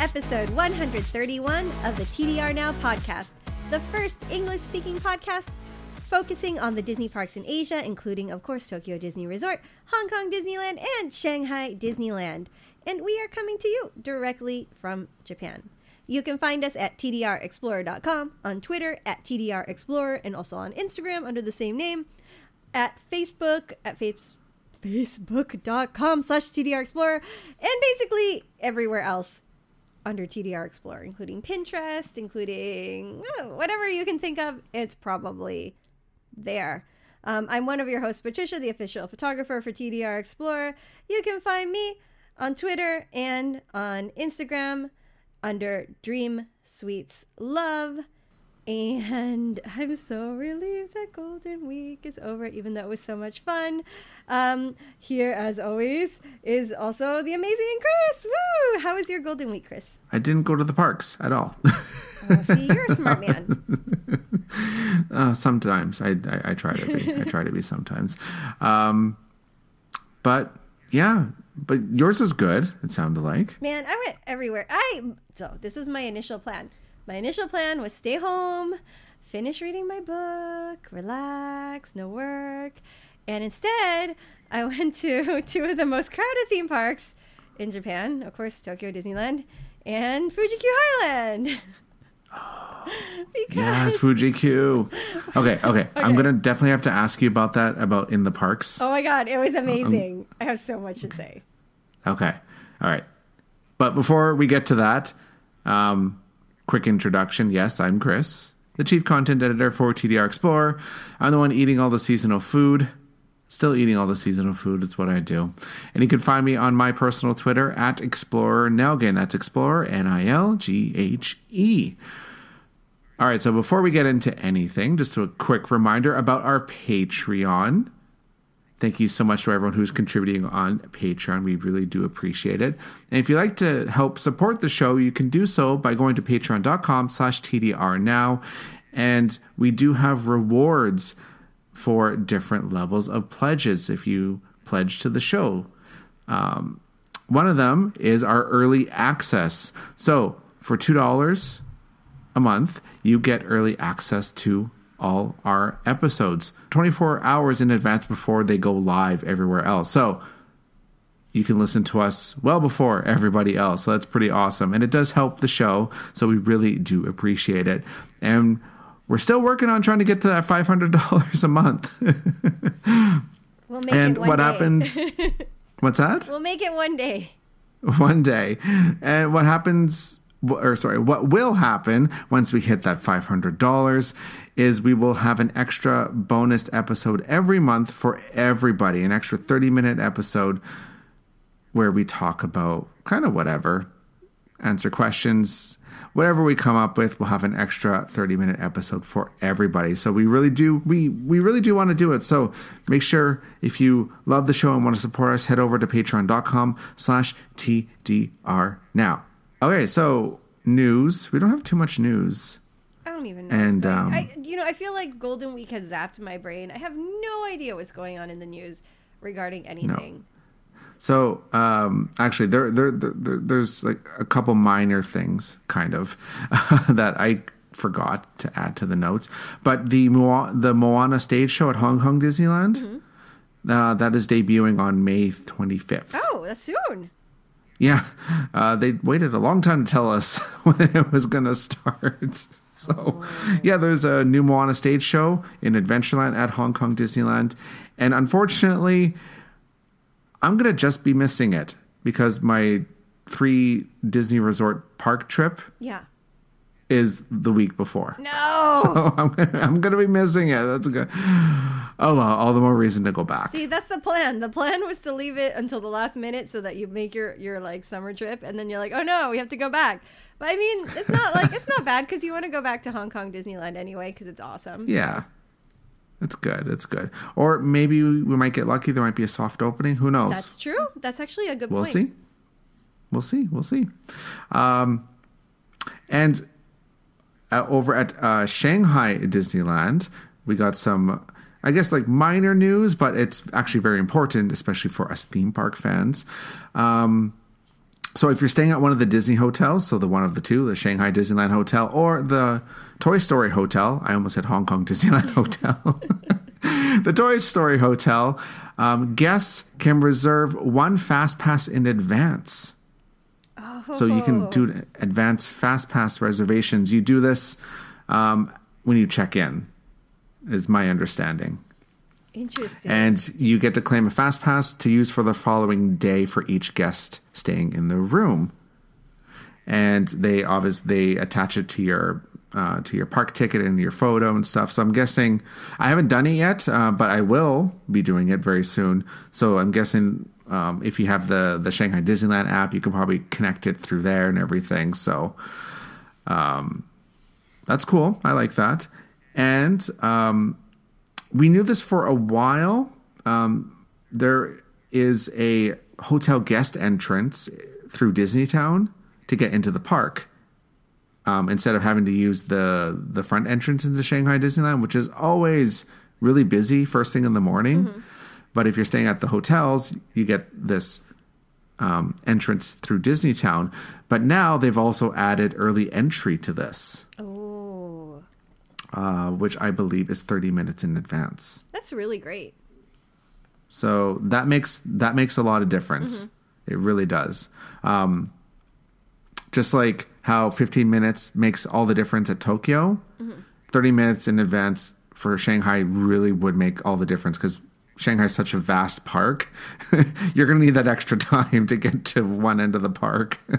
Episode 131 of the TDR Now podcast, the first English speaking podcast focusing on the Disney parks in Asia, including, of course, Tokyo Disney Resort, Hong Kong Disneyland, and Shanghai Disneyland. And we are coming to you directly from Japan. You can find us at tdrexplorer.com, on Twitter at tdrexplorer, and also on Instagram under the same name, at Facebook at face, facebook.com slash tdrexplorer, and basically everywhere else under TDR Explorer, including Pinterest, including oh, whatever you can think of, it's probably there. Um, I'm one of your hosts, Patricia, the official photographer for TDR Explorer. You can find me on Twitter and on Instagram under Dream Sweets Love. And I'm so relieved that Golden Week is over, even though it was so much fun. Um, here, as always, is also the amazing Chris. Woo! How was your Golden Week, Chris? I didn't go to the parks at all. oh, see, you're a smart man. uh, sometimes I, I, I, try to be. I try to be sometimes. Um, but yeah, but yours was good. It sounded like. Man, I went everywhere. I so this was my initial plan. My initial plan was stay home, finish reading my book, relax, no work, and instead I went to two of the most crowded theme parks in Japan. Of course, Tokyo Disneyland and Fuji Q Highland. because... Yes, Fuji Q. Okay, okay, okay, I'm gonna definitely have to ask you about that about in the parks. Oh my god, it was amazing. Um, I have so much to say. Okay, all right, but before we get to that, um, quick introduction. Yes, I'm Chris, the chief content editor for TDR Explorer. I'm the one eating all the seasonal food. Still eating all the seasonal food is what I do. And you can find me on my personal Twitter at Explorer Nilghe. That's Explorer N I L G H E. All right, so before we get into anything, just a quick reminder about our Patreon. Thank you so much to everyone who's contributing on Patreon. We really do appreciate it. And if you'd like to help support the show, you can do so by going to patreon.com slash TDR now. And we do have rewards for different levels of pledges if you pledge to the show. Um, one of them is our early access. So for $2 a month, you get early access to all our episodes 24 hours in advance before they go live everywhere else. So you can listen to us well before everybody else. So that's pretty awesome. And it does help the show. So we really do appreciate it. And we're still working on trying to get to that $500 a month. we'll make and it one what day. happens? What's that? We'll make it one day. One day. And what happens or sorry, what will happen once we hit that $500 is we will have an extra bonus episode every month for everybody, an extra 30 minute episode where we talk about kind of whatever, answer questions, whatever we come up with, we'll have an extra 30 minute episode for everybody. So we really do we we really do want to do it. So make sure if you love the show and want to support us, head over to patreon.com slash TDR now. Okay, so news. We don't have too much news. I don't even know. And um, I, you know, I feel like Golden Week has zapped my brain. I have no idea what's going on in the news regarding anything. No. So um, actually, there, there, there, there's like a couple minor things, kind of, that I forgot to add to the notes. But the Mo- the Moana stage show at Hong Kong Disneyland, mm-hmm. uh, that is debuting on May 25th. Oh, that's soon. Yeah, uh, they waited a long time to tell us when it was going to start. So, oh. yeah, there's a new Moana stage show in Adventureland at Hong Kong Disneyland. And unfortunately, I'm going to just be missing it because my three Disney resort park trip yeah. Is the week before. No. So I'm, I'm going to be missing it. That's good. Oh, well, all the more reason to go back. See, that's the plan. The plan was to leave it until the last minute so that you make your, your like summer trip and then you're like, oh no, we have to go back. But I mean, it's not like, it's not bad because you want to go back to Hong Kong Disneyland anyway because it's awesome. Yeah. It's good. It's good. Or maybe we might get lucky. There might be a soft opening. Who knows? That's true. That's actually a good we'll point. see. We'll see. We'll see. Um, and uh, over at uh, Shanghai Disneyland, we got some, I guess, like minor news, but it's actually very important, especially for us theme park fans. Um, so if you're staying at one of the Disney hotels, so the one of the two, the Shanghai Disneyland Hotel or the Toy Story Hotel, I almost said Hong Kong Disneyland Hotel. the Toy Story Hotel, um, guests can reserve one fast pass in advance. Oh. So you can do advance fast pass reservations. You do this um, when you check in, is my understanding. Interesting. And you get to claim a fast pass to use for the following day for each guest staying in the room. And they obviously they attach it to your uh, to your park ticket and your photo and stuff. So I'm guessing I haven't done it yet, uh, but I will be doing it very soon. So I'm guessing um, if you have the the Shanghai Disneyland app, you can probably connect it through there and everything. So um, that's cool. I like that. And um, we knew this for a while. Um, there is a hotel guest entrance through Disneytown to get into the park. Um, instead of having to use the the front entrance into Shanghai Disneyland, which is always really busy first thing in the morning. But if you're staying at the hotels, you get this um, entrance through Disneytown. But now they've also added early entry to this, oh, uh, which I believe is 30 minutes in advance. that's really great. So that makes that makes a lot of difference. It really does. Um, just like how 15 minutes makes all the difference at Tokyo, 30 minutes in advance for Shanghai really would make all the difference because Shanghai's such a vast park. You're going to need that extra time to get to one end of the park.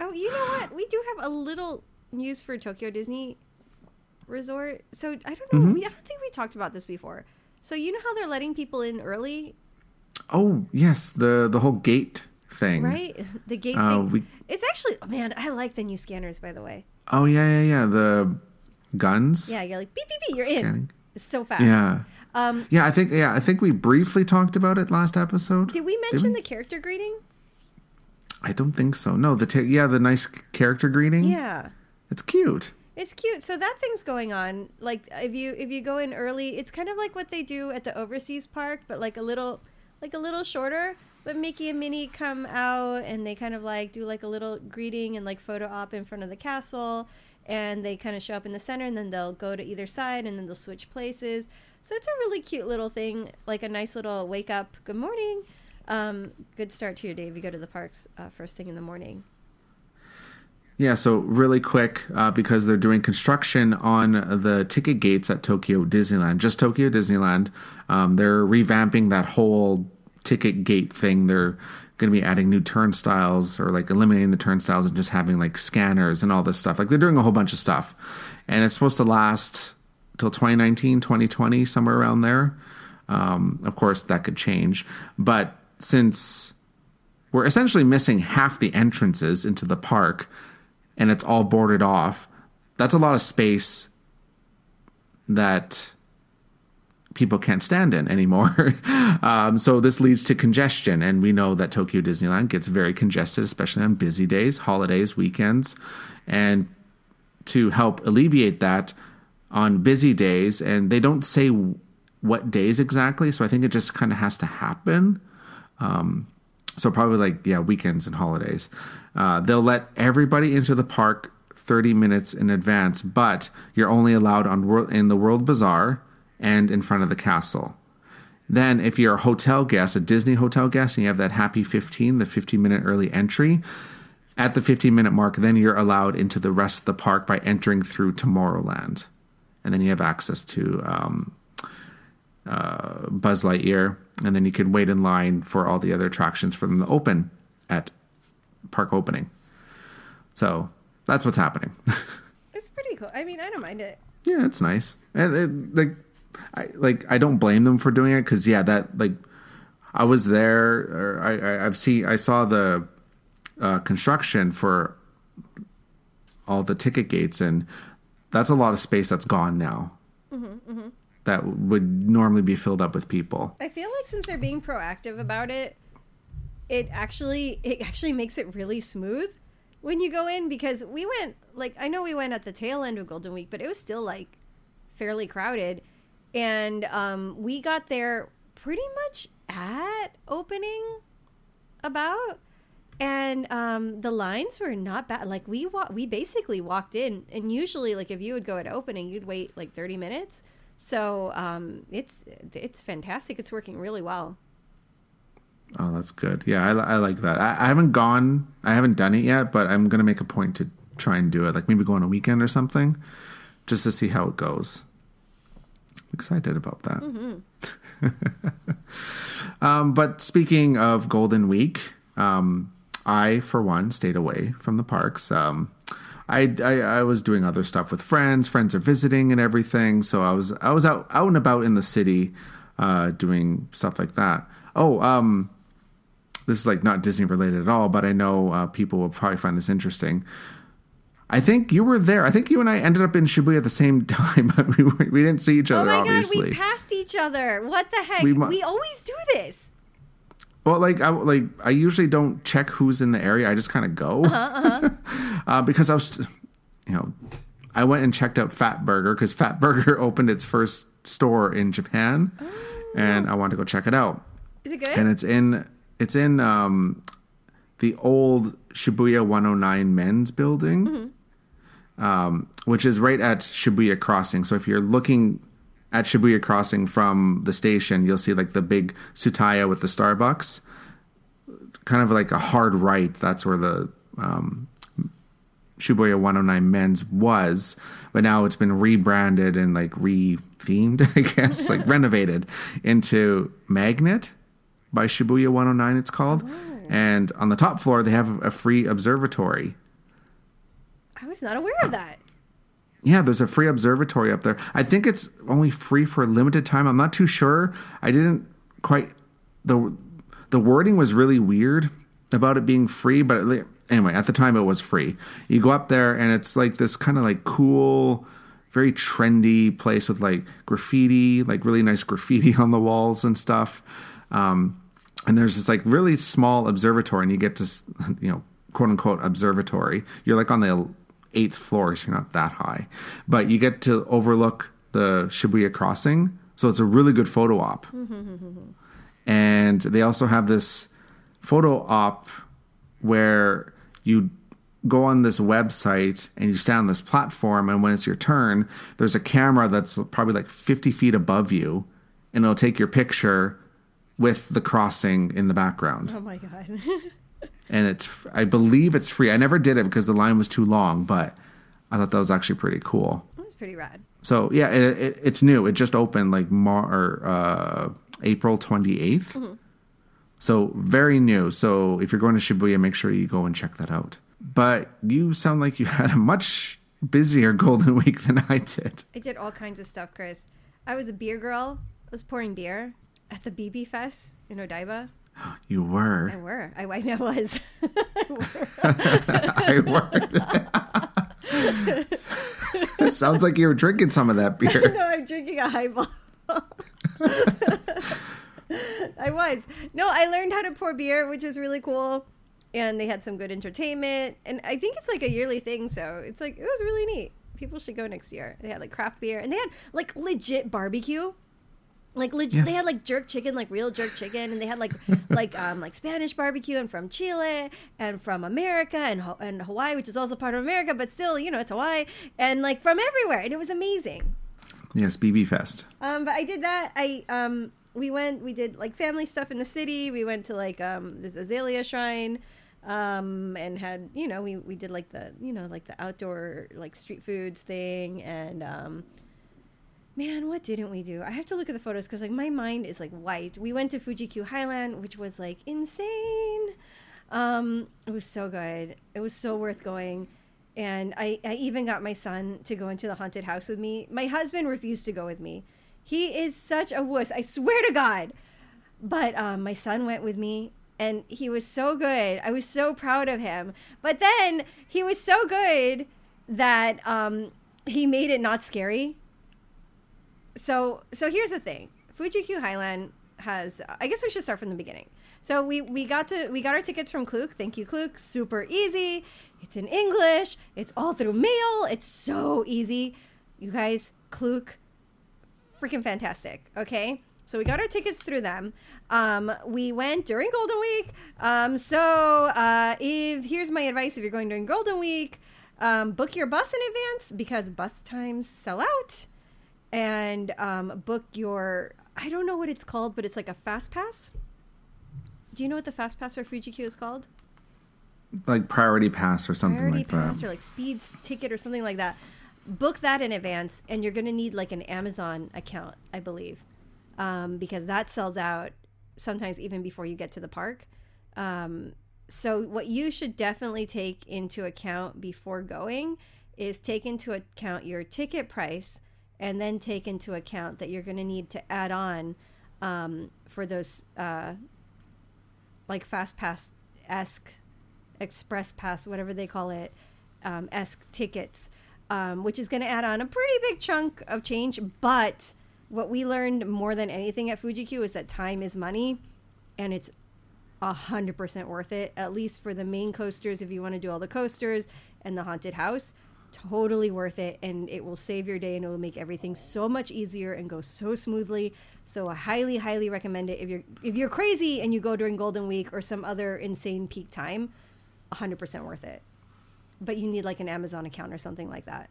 Oh, you know what? We do have a little news for Tokyo Disney Resort. So I don't know. Mm-hmm. We, I don't think we talked about this before. So you know how they're letting people in early, oh yes, the the whole gate thing. right? The gate Uh, thing. we- It's actually, oh, man, I like the new scanners. By the way, Oh yeah, yeah, yeah. The guns. yeah, you're like beep beep beep, you're in. Scanning. It's so fast. Yeah. Um, Yeah, I think yeah, I think we briefly talked about it last episode. did we mention the character greeting? I don't think so. No, the ta yeah, the nice character greeting. Yeah. it's cute. It's cute. So that thing's going on. Like if you if you go in early, it's kind of like what they do at the overseas park, but like a little like a little shorter. But Mickey and Minnie come out and they kind of like do like a little greeting and like photo op in front of the castle and they kind of show up in the center and then they'll go to either side and then they'll switch places. So it's a really cute little thing, like a nice little wake up, good morning. Um, good start to your day if you go to the parks uh, first thing in the morning. Yeah, so really quick, uh, because they're doing construction on the ticket gates at Tokyo Disneyland, just Tokyo Disneyland. Um, they're revamping that whole ticket gate thing. They're going to be adding new turnstiles or like eliminating the turnstiles and just having like scanners and all this stuff. Like they're doing a whole bunch of stuff. And it's supposed to last till 2019, 2020, somewhere around there. Um, of course, that could change. But since we're essentially missing half the entrances into the park and it's all boarded off that's a lot of space that people can't stand in anymore um, so this leads to congestion and we know that tokyo disneyland gets very congested especially on busy days holidays weekends and to help alleviate that on busy days and they don't say what days exactly so i think it just kind of has to happen. So probably like yeah weekends and holidays. Uh, they'll let everybody into the park 30 minutes in advance but you're only allowed on in the world bazaar and in front of the castle. Then if you're a hotel guest a disney hotel guest and you have that happy 15 the 15 minute early entry at the 15 minute mark then you're allowed into the rest of the park by entering through tomorrowland and then you have access to um, uh, Buzz Lightyear, and then you can wait in line for all the other attractions for them to open at park opening. So that's what's happening. It's pretty cool. I mean, I don't mind it. yeah, it's nice, and it, like, I like I don't blame them for doing it because yeah, that like I was there, or I, I I've seen I saw the uh, construction for all the ticket gates, and that's a lot of space that's gone now. That would normally be filled up with people. I feel like since they're being proactive about it, it actually it actually makes it really smooth when you go in because we went like I know we went at the tail end of Golden Week, but it was still like fairly crowded, and um, we got there pretty much at opening about, and um, the lines were not bad. Like we wa- we basically walked in, and usually, like if you would go at opening, you'd wait like thirty minutes. So um, it's it's fantastic. It's working really well. Oh, that's good. Yeah, I, I like that. I, I haven't gone, I haven't done it yet, but I'm gonna make a point to try and do it. Like maybe go on a weekend or something, just to see how it goes. excited about that. um, but speaking of Golden Week, um, I for one stayed away from the parks. Um, I, I I was doing other stuff with friends. Friends are visiting and everything, so I was I was out out and about in the city, uh, doing stuff like that. Oh, um, this is like not Disney related at all, but I know uh, people will probably find this interesting. I think you were there. I think you and I ended up in Shibuya at the same time, we we didn't see each other. Oh other. my obviously, god, we passed each other. What the heck? We We, always do this. Well, like I like I usually don't check who's in the area. I just kind of go uh, because I was, you know, I went and checked out Fat Burger because Fat Burger opened its first store in Japan, and I wanted to go check it out. Is it good? And it's in it's in um, the old Shibuya 109 Men's Building, um, which is right at Shibuya Crossing. So if you're looking at Shibuya Crossing from the station, you'll see like the big Tsutaya with the Starbucks. Kind of like a hard right. That's where the um, Shibuya 109 Men's was, but now it's been rebranded and like re-themed, I guess, like renovated into Magnet by Shibuya 109. It's called, and on the top floor they have a free observatory. I was not aware of that. Yeah, there's a free observatory up there. I think it's only free for a limited time. I'm not too sure. I didn't quite the the wording was really weird about it being free, but anyway, at the time it was free. You go up there and it's like this kind of like cool, very trendy place with like graffiti, like really nice graffiti on the walls and stuff. Um, and there's this like really small observatory, and you get to you know quote unquote observatory. You're like on the eighth floor, so you're not that high, but you get to overlook the Shibuya crossing, so it's a really good photo op. and they also have this photo op where you go on this website and you stand on this platform and when it's your turn there's a camera that's probably like 50 feet above you and it'll take your picture with the crossing in the background Oh my god. and it's i believe it's free i never did it because the line was too long but i thought that was actually pretty cool that was pretty rad. so yeah it, it, it's new it just opened like Mar- or, uh, april 28th so very new so if you're going to shibuya make sure you go and check that out but you sound like you had a much busier golden week than i did I did all kinds of stuff, Chris. I was a beer girl. I was pouring beer at the BB Fest in Odaiba. You were I were. I, I I was. i were sounds like you were drinking some of that beer no, I'm drinking a highball. I was. No, I learned how to pour beer, which was really cool. And they had some good entertainment. And I think it's like a yearly thing. So it's like, it was really neat. People should go next year. They had like craft beer and they had like legit barbecue. Like legit, Yes. they had like jerk chicken, like real jerk chicken, and they had like like um like Spanish barbecue and from Chile and from America and and Hawaii, which is also part of America, but still, you know, it's Hawaii and like from everywhere, and it was amazing. yes bb fest Um, but I did that. I um, we went. We did like family stuff in the city. We went to like um this azalea shrine, um, and had you know we we did like the you know like the outdoor like street foods thing and um. Man, what didn't we do? I have to look at the photos because like my mind is like white. We went to Fuji Q Highland, which was like insane. Um, it was so good. It was so worth going. And I, I even got my son to go into the haunted house with me. My husband refused to go with me. He is such a wuss. I swear to God. But um, my son went with me and he was so good. I was so proud of him. But then he was so good that um, he made it not scary. So so here's the thing. Fuji Q Highland has I guess we should start from the beginning. So we we got to we got our tickets from Klook. Thank you Klook. Super easy. It's in English. It's all through mail. It's so easy. You guys, Klook freaking fantastic. Okay? So we got our tickets through them. Um, we went during Golden Week. Um, so uh, if here's my advice: if you're going during Golden Week, um, book your bus in advance because bus times sell out, and um, book your I don't know what it's called, but it's like a fast pass. Do you know what the fast pass or Fuji Q is called? Like priority pass or something Priority like pass that. or like speeds ticket or something like that. Book that in advance, and you're gonna need like an Amazon account, I believe, um, because that sells out sometimes even before you get to the park. Um, so what you should definitely take into account before going is take into account your ticket price, and then take into account that you're gonna need to add on um, for those uh, like fast pass esque express pass whatever they call it um, esque tickets um, which is going to add on a pretty big chunk of change. But what we learned more than anything at fujiq is that time is money and it's a hundred percent worth it at least for the main coasters if you want to do all the coasters and the haunted house totally worth it and it will save your day and it will make everything so much easier and go so smoothly so i highly highly recommend it if you're if you're crazy and you go during golden week or some other insane peak time 100% worth it but you need like an amazon account or something like that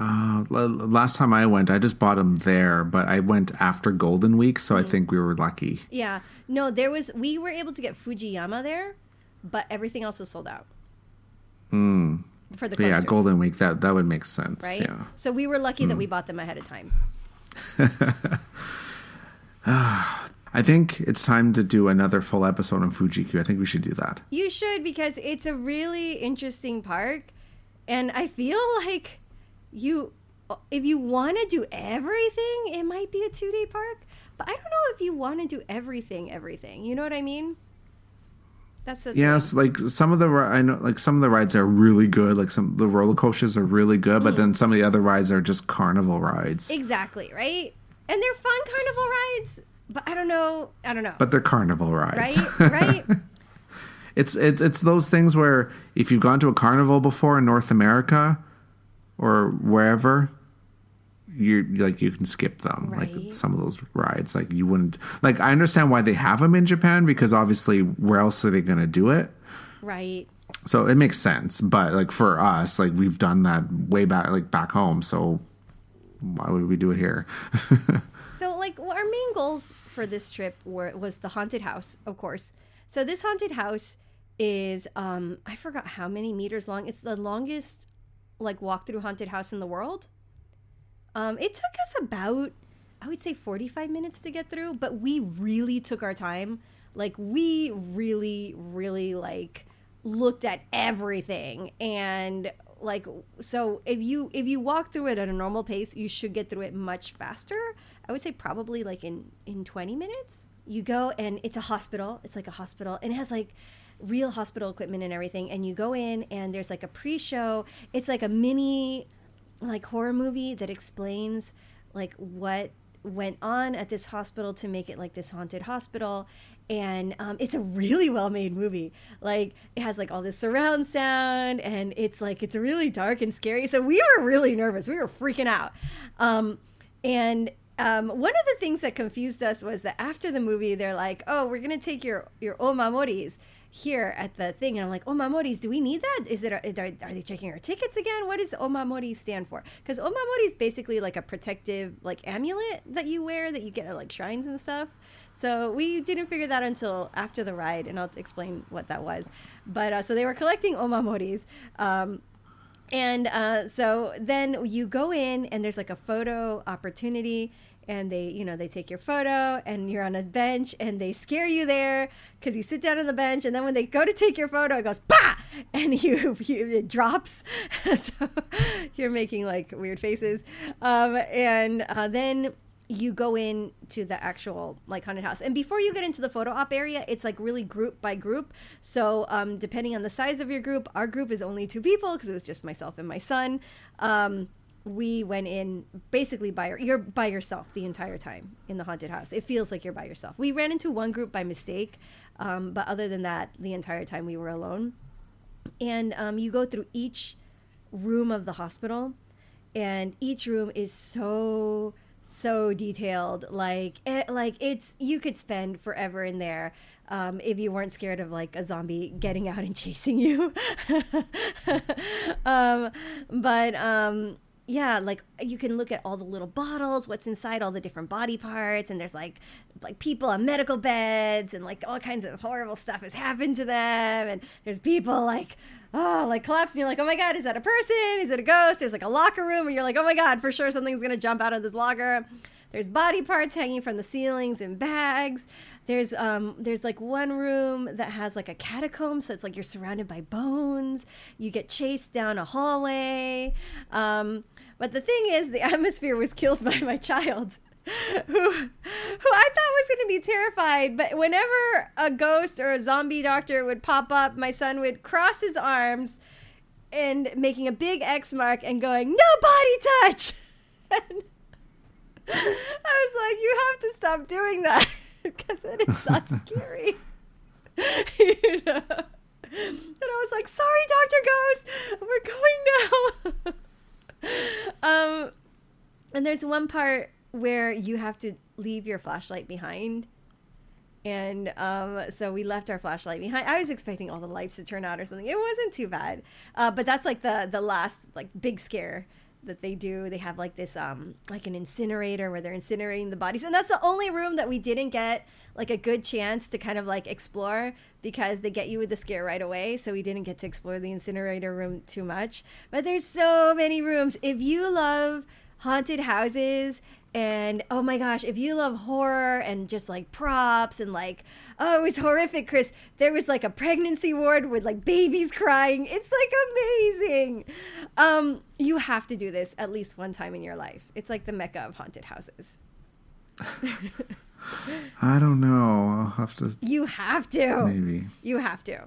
Uh, last time I went, I just bought them there, but I went after Golden Week, so I Mm. think we were lucky. yeah no there was we were able to get fujiyama there but everything else was sold out Mm. For the yeah, Golden Week that that would make sense. right Yeah. so we were lucky that we hmm. bought them ahead of time I think it's time to do another full episode on Fuji Q. I think we should do that. You should because it's a really interesting park, and I feel like you, if you want to do everything, it might be a two day park. But I don't know if you want to do everything, everything. You know what I mean? That's the Yes, like some of the I know, like some of the rides are really good. Like some the roller coasters are really good, Mm. but then some of the other rides are just carnival rides. exactly right, and they're fun carnival rides. But I don't know. I don't know. But they're carnival rides. right, right. it's it's it's those things where if you've gone to a carnival before in North America or wherever, you like you can skip them. Right. Like some of those rides, like you wouldn't like. I understand why they have them in Japan because obviously where else are they going to do it? right. So it makes sense. But like for us, like we've done that way back, like back home. So why would we do it here? So, like, our main goals for this trip were was the haunted house, of course. So, this haunted house is um I forgot how many meters long. It's the longest like walk through haunted house in the world. Um, it took us about I would say forty five minutes to get through, but we really took our time. Like, we really, really like looked at everything. And like so if you if you walk through it at a normal pace you should get through it much faster. I would say probably like in in 20 minutes you go and it's a hospital. It's like a hospital. And it has like real hospital equipment and everything. And you go in and there's like a pre-show. It's like a mini like horror movie that explains like what went on at this hospital to make it like this haunted hospital. And um, it's a really well made movie. Like it has like all this surround sound and it's like it's really dark and scary. So we were really nervous. We were freaking out. Um, and um, one of the things that confused us was that after the movie they're like oh we're gonna take your your omamoris here at the thing and i'm like omamoris do we need that? Is it are, are they checking our tickets again? What does omamori stand for? Because omamori is basically like a protective like amulet that you wear that you get at like shrines and stuff. So we didn't figure that until after the ride and i'll explain what that was. But uh, so they were collecting omamoris um, and uh, so then you go in and there's like a photo opportunity and they you know they take your photo and you're on a bench and they scare you there because you sit down on the bench and then when they go to take your photo it goes bah and you, you it drops. So you're making like weird faces. Um, and uh, then you go in to the actual like haunted house. And before you get into the photo op area it's like really group by group. So um, depending on the size of your group our group is only two people because it was just myself and my son. Um, we went in basically by you're by yourself the entire time in the haunted house it feels like you're by yourself we ran into one group by mistake um, but other than that the entire time we were alone and um, you go through each room of the hospital and each room is so so detailed. Like it, like it's you could spend forever in there. Um, if you weren't scared of like a zombie getting out and chasing you. um, but um, yeah, like you can look at all the little bottles, what's inside all the different body parts, and there's like like people on medical beds, and like all kinds of horrible stuff has happened to them, and there's people like oh like collapsing. You're like, oh my god, is that a person? Is it a ghost? There's like a locker room, and you're like, oh my god, for sure something's gonna jump out of this locker. There's body parts hanging from the ceilings in bags. There's um there's like one room that has like a catacomb, so it's like you're surrounded by bones. You get chased down a hallway. Um, but the thing is, the atmosphere was killed by my child. Who, who I thought was going to be terrified, but whenever a ghost or a zombie doctor would pop up, my son would cross his arms and making a big X mark and going, "No body touch." And I was like, "You have to stop doing that because it is not scary." you know? And I was like, "Sorry, Doctor Ghost, we're going now." um, and there's one part where you have to leave your flashlight behind. And um, so we left our flashlight behind. I was expecting all the lights to turn out or something. It wasn't too bad, uh, but that's like the the last like big scare that they do. They have like this um like an incinerator where they're incinerating the bodies, and that's the only room that we didn't get like a good chance to kind of like explore because they get you with the scare right away. So we didn't get to explore the incinerator room too much. But there's so many rooms. If you love haunted houses and oh my gosh, if you love horror and just like props and like, oh, it was horrific, Chris. There was like a pregnancy ward with like babies crying. It's like amazing. Um, you have to do this at least one time in your life. It's like the mecca of haunted houses. I don't know. I'll have to. You have to. Maybe. You have to.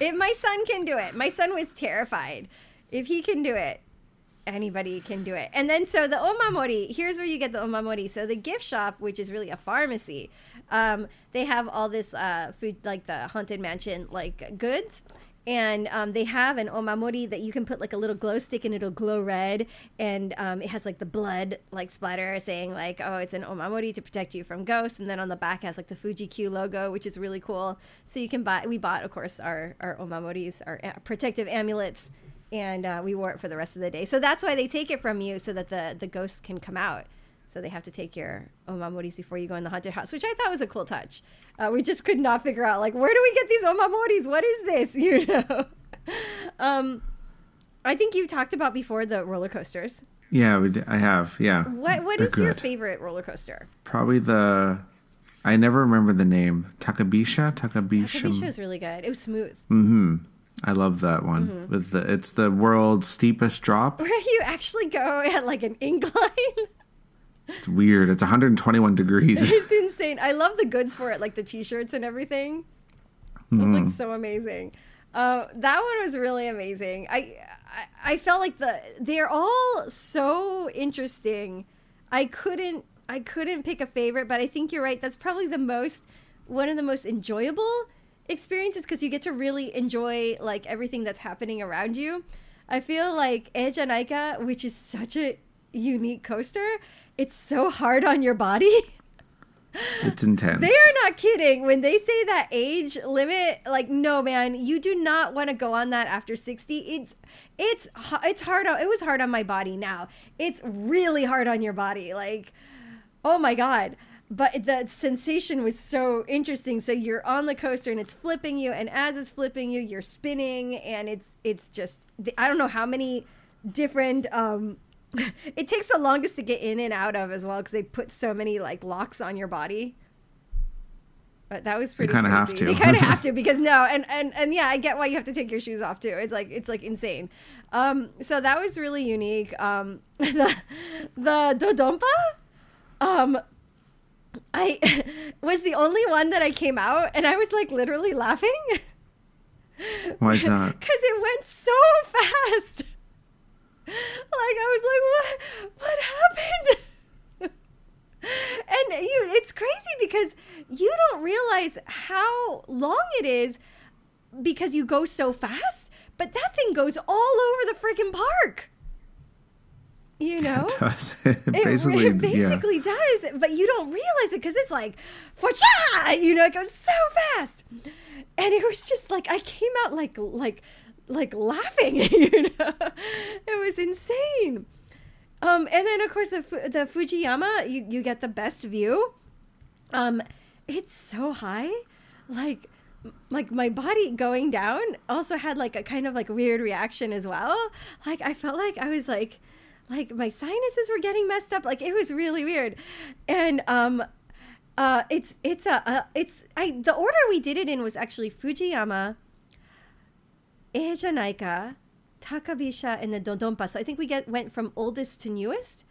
if my son can do it, my son was terrified. If he can do it, anybody can do it. And then so the omamori, here's where you get the omamori. So the gift shop, which is really a pharmacy, um, they have all this uh, food like the haunted mansion like goods. And um, they have an omamori that you can put like a little glow stick and it'll glow red, and um, it has like the blood like splatter saying like, oh, it's an omamori to protect you from ghosts. And then on the back has like the Fuji Q logo, which is really cool. So you can buy. We bought, of course, our our omamoris, our uh, protective amulets and uh, we wore it for the rest of the day. So that's why they take it from you so that the the ghosts can come out. So they have to take your omamoris before you go in the haunted house, which I thought was a cool touch. Uh, we just could not figure out like where do we get these omamoris? What is this? You know. um, I think you talked about before the roller coasters. Yeah, I have. Yeah. What What is your favorite roller coaster? Probably the. I never remember the name. Takabisha. Takabisha. Takabisha was really good. It was smooth. Mm-hmm. I love that one. Mm-hmm. With the it's the world's steepest drop. Where you actually go at like an incline. It's weird. It's 121 degrees. it's insane. I love the goods for it, like the t-shirts and everything. It was like so amazing. Uh, that one was really amazing. I, I I felt like the they're all so interesting. I couldn't I couldn't pick a favorite, but I think you're right. That's probably the most one of the most enjoyable experiences because you get to really enjoy like everything that's happening around you. I feel like Eejanaika, which is such a unique coaster, it's so hard on your body. It's intense. They are not kidding when they say that age limit. Like, no, man, you do not want to go on that after sixty. It's it's it's hard on. It was hard on my body. Now it's really hard on your body. Like, oh my god. But the sensation was so interesting. So you're on the coaster and it's flipping you, and as it's flipping you, you're spinning, and it's it's just I don't know how many different um it takes the longest to get in and out of as well because they put so many like locks on your body. But that was pretty. kinda have to. They kind of have to because no, and and and yeah, I get why you have to take your shoes off too. It's like it's like insane. Um, so that was really unique. Um, the the Dodonpa, um, I was the only one that I came out, and I was like literally laughing. Why is that? Because it went so fast. Like I was like, what? What happened? and you, it's crazy because you don't realize how long it is because you go so fast. But that thing goes all over the freaking park. You know, it does. It It basically, re- basically does, but you don't realize it because it's like, cha you know, it goes so fast, and it was just like I came out like like like laughing, you know, it was insane. Um, and then of course the the Fujiyama, you you get the best view. Um, it's so high, like like my body going down also had like a kind of like weird reaction as well. Like I felt like I was like like my sinuses were getting messed up. Like it was really weird. And um uh it's it's a uh, it's I the order we did it in was actually Fujiyama, Ejanaika, Takabisha, and the Dodonpa. So I think we get went from oldest to newest.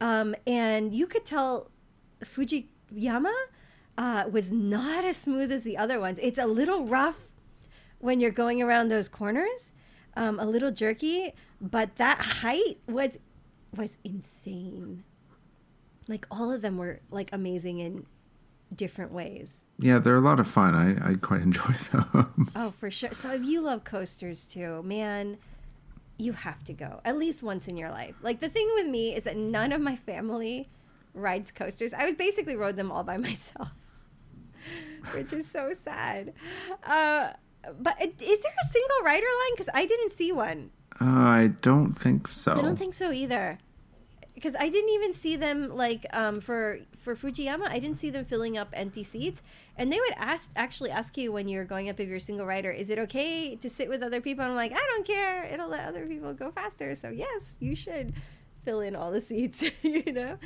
Um and you could tell Fujiyama uh, was not as smooth as the other ones. It's a little rough when you're going around those corners, um, a little jerky, but that height was was insane. Like all of them were like amazing in different ways. Yeah, they're a lot of fun. I, I quite enjoy them. Oh, for sure. So if you love coasters too, man, you have to go at least once in your life. Like the thing with me is that none of my family rides coasters. I was basically rode them all by myself, which is so sad. Uh, but is there a single rider line? Because I didn't see one. uh, I don't think so. I don't think so either. Because I didn't even see them like um, for for Fujiyama. I didn't see them filling up empty seats, and they would ask actually ask you when you're going up if you're a single rider, is it okay to sit with other people? And I'm like, I don't care. It'll let other people go faster. So yes, you should fill in all the seats. you know,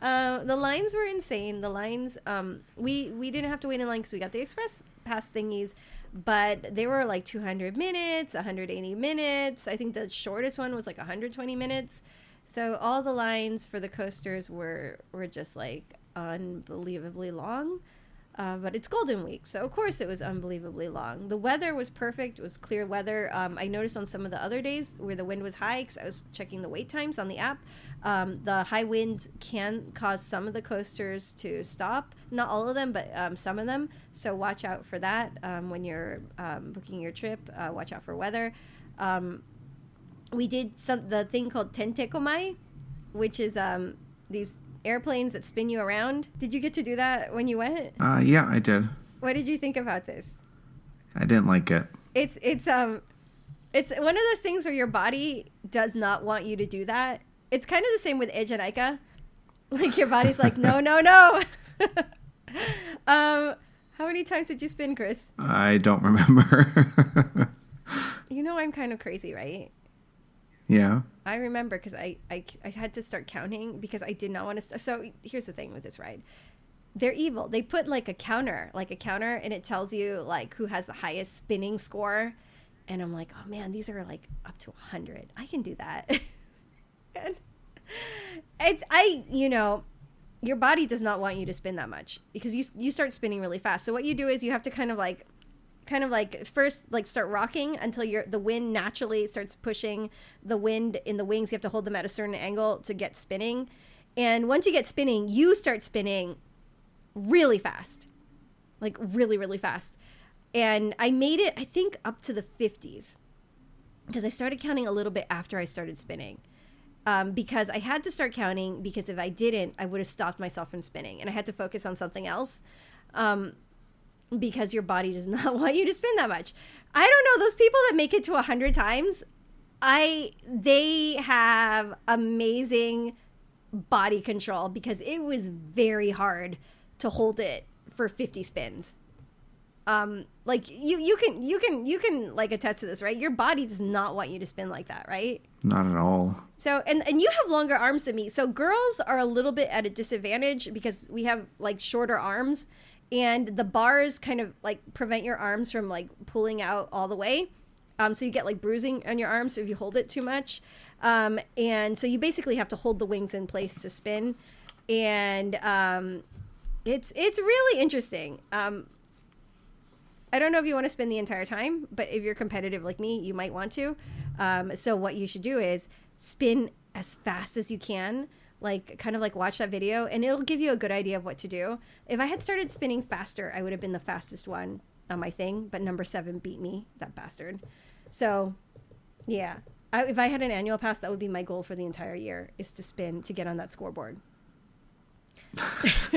uh, the lines were insane. The lines, um, we we didn't have to wait in line because we got the express pass thingies. But they were like 200 minutes, 180 minutes. I think the shortest one was like 120 minutes. So all the lines for the coasters were were just like unbelievably long. Uh, but it's Golden Week, so of course it was unbelievably long. The weather was perfect; it was clear weather. Um, I noticed on some of the other days where the wind was high, because I was checking the wait times on the app. Um, the high winds can cause some of the coasters to stop. Not all of them, but um, some of them. So watch out for that um, when you're um, booking your trip. Uh, watch out for weather. Um, we did some the thing called tentekomai, which is um, these airplanes that spin you around. Did you get to do that when you went? Uh, yeah, I did. What did you think about this? I didn't like it. It's it's um it's one of those things where your body does not want you to do that. It's kind of the same with Eejanaika. Like your body's like, no, no, no. um, how many times did you spin, Chris? I don't remember. You know I'm kind of crazy, right? Yeah. I remember because I, I I had to start counting because I did not want to. St- so here's the thing with this ride, they're evil. They put like a counter, like a counter, and it tells you like who has the highest spinning score. And I'm like, oh man, these are like up to hundred. I can do that. and it's I you know your body does not want you to spin that much because you you start spinning really fast. So what you do is you have to kind of like kind of like first like start rocking until your the wind naturally starts pushing the wind in the wings. You have to hold them at a certain angle to get spinning. And once you get spinning you start spinning really fast. Like really really fast. And i made it i think up to the 50s because i started counting a little bit after i started spinning. Um, because i had to start counting because if i didn't i would have stopped myself from spinning and i had to focus on something else. Um, because your body does not want you to spin that much. I don't know those people that make it to 100 times. I they have amazing body control because it was very hard to hold it for 50 spins. Um like you you can you can you can like attest to this, right? Your body does not want you to spin like that, right? Not at all. So and and you have longer arms than me. So girls are a little bit at a disadvantage because we have like shorter arms and the bars kind of like prevent your arms from like pulling out all the way. Um, so you get like bruising on your arms if you hold it too much. Um, and so you basically have to hold the wings in place to spin. And um, it's it's really interesting. Um, I don't know if you want to spin the entire time, but if you're competitive like me, you might want to. Um, so what you should do is spin as fast as you can, like kind of like watch that video, and it'll give you a good idea of what to do. If I had started spinning faster, I would have been the fastest one on my thing, but number seven beat me, that bastard. So, yeah. I, if I had an annual pass, that would be my goal for the entire year: is to spin to get on that scoreboard.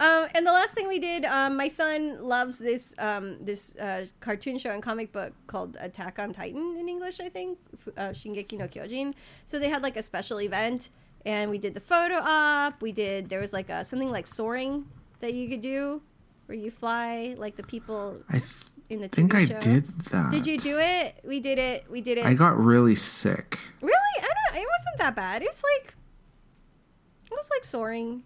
um, and the last thing we did, um, my son loves this um, this uh, cartoon show and comic book called Attack on Titan in English, I think, uh, Shingeki no Kyojin. So they had like a special event, and we did the photo op. We did there was like a, something like soaring that you could do, where you fly like the people I in the TV think I show. did that. Did you do it? We did it. We did it. I got really sick. Really? I don't. It wasn't that bad. It was like, was like soaring.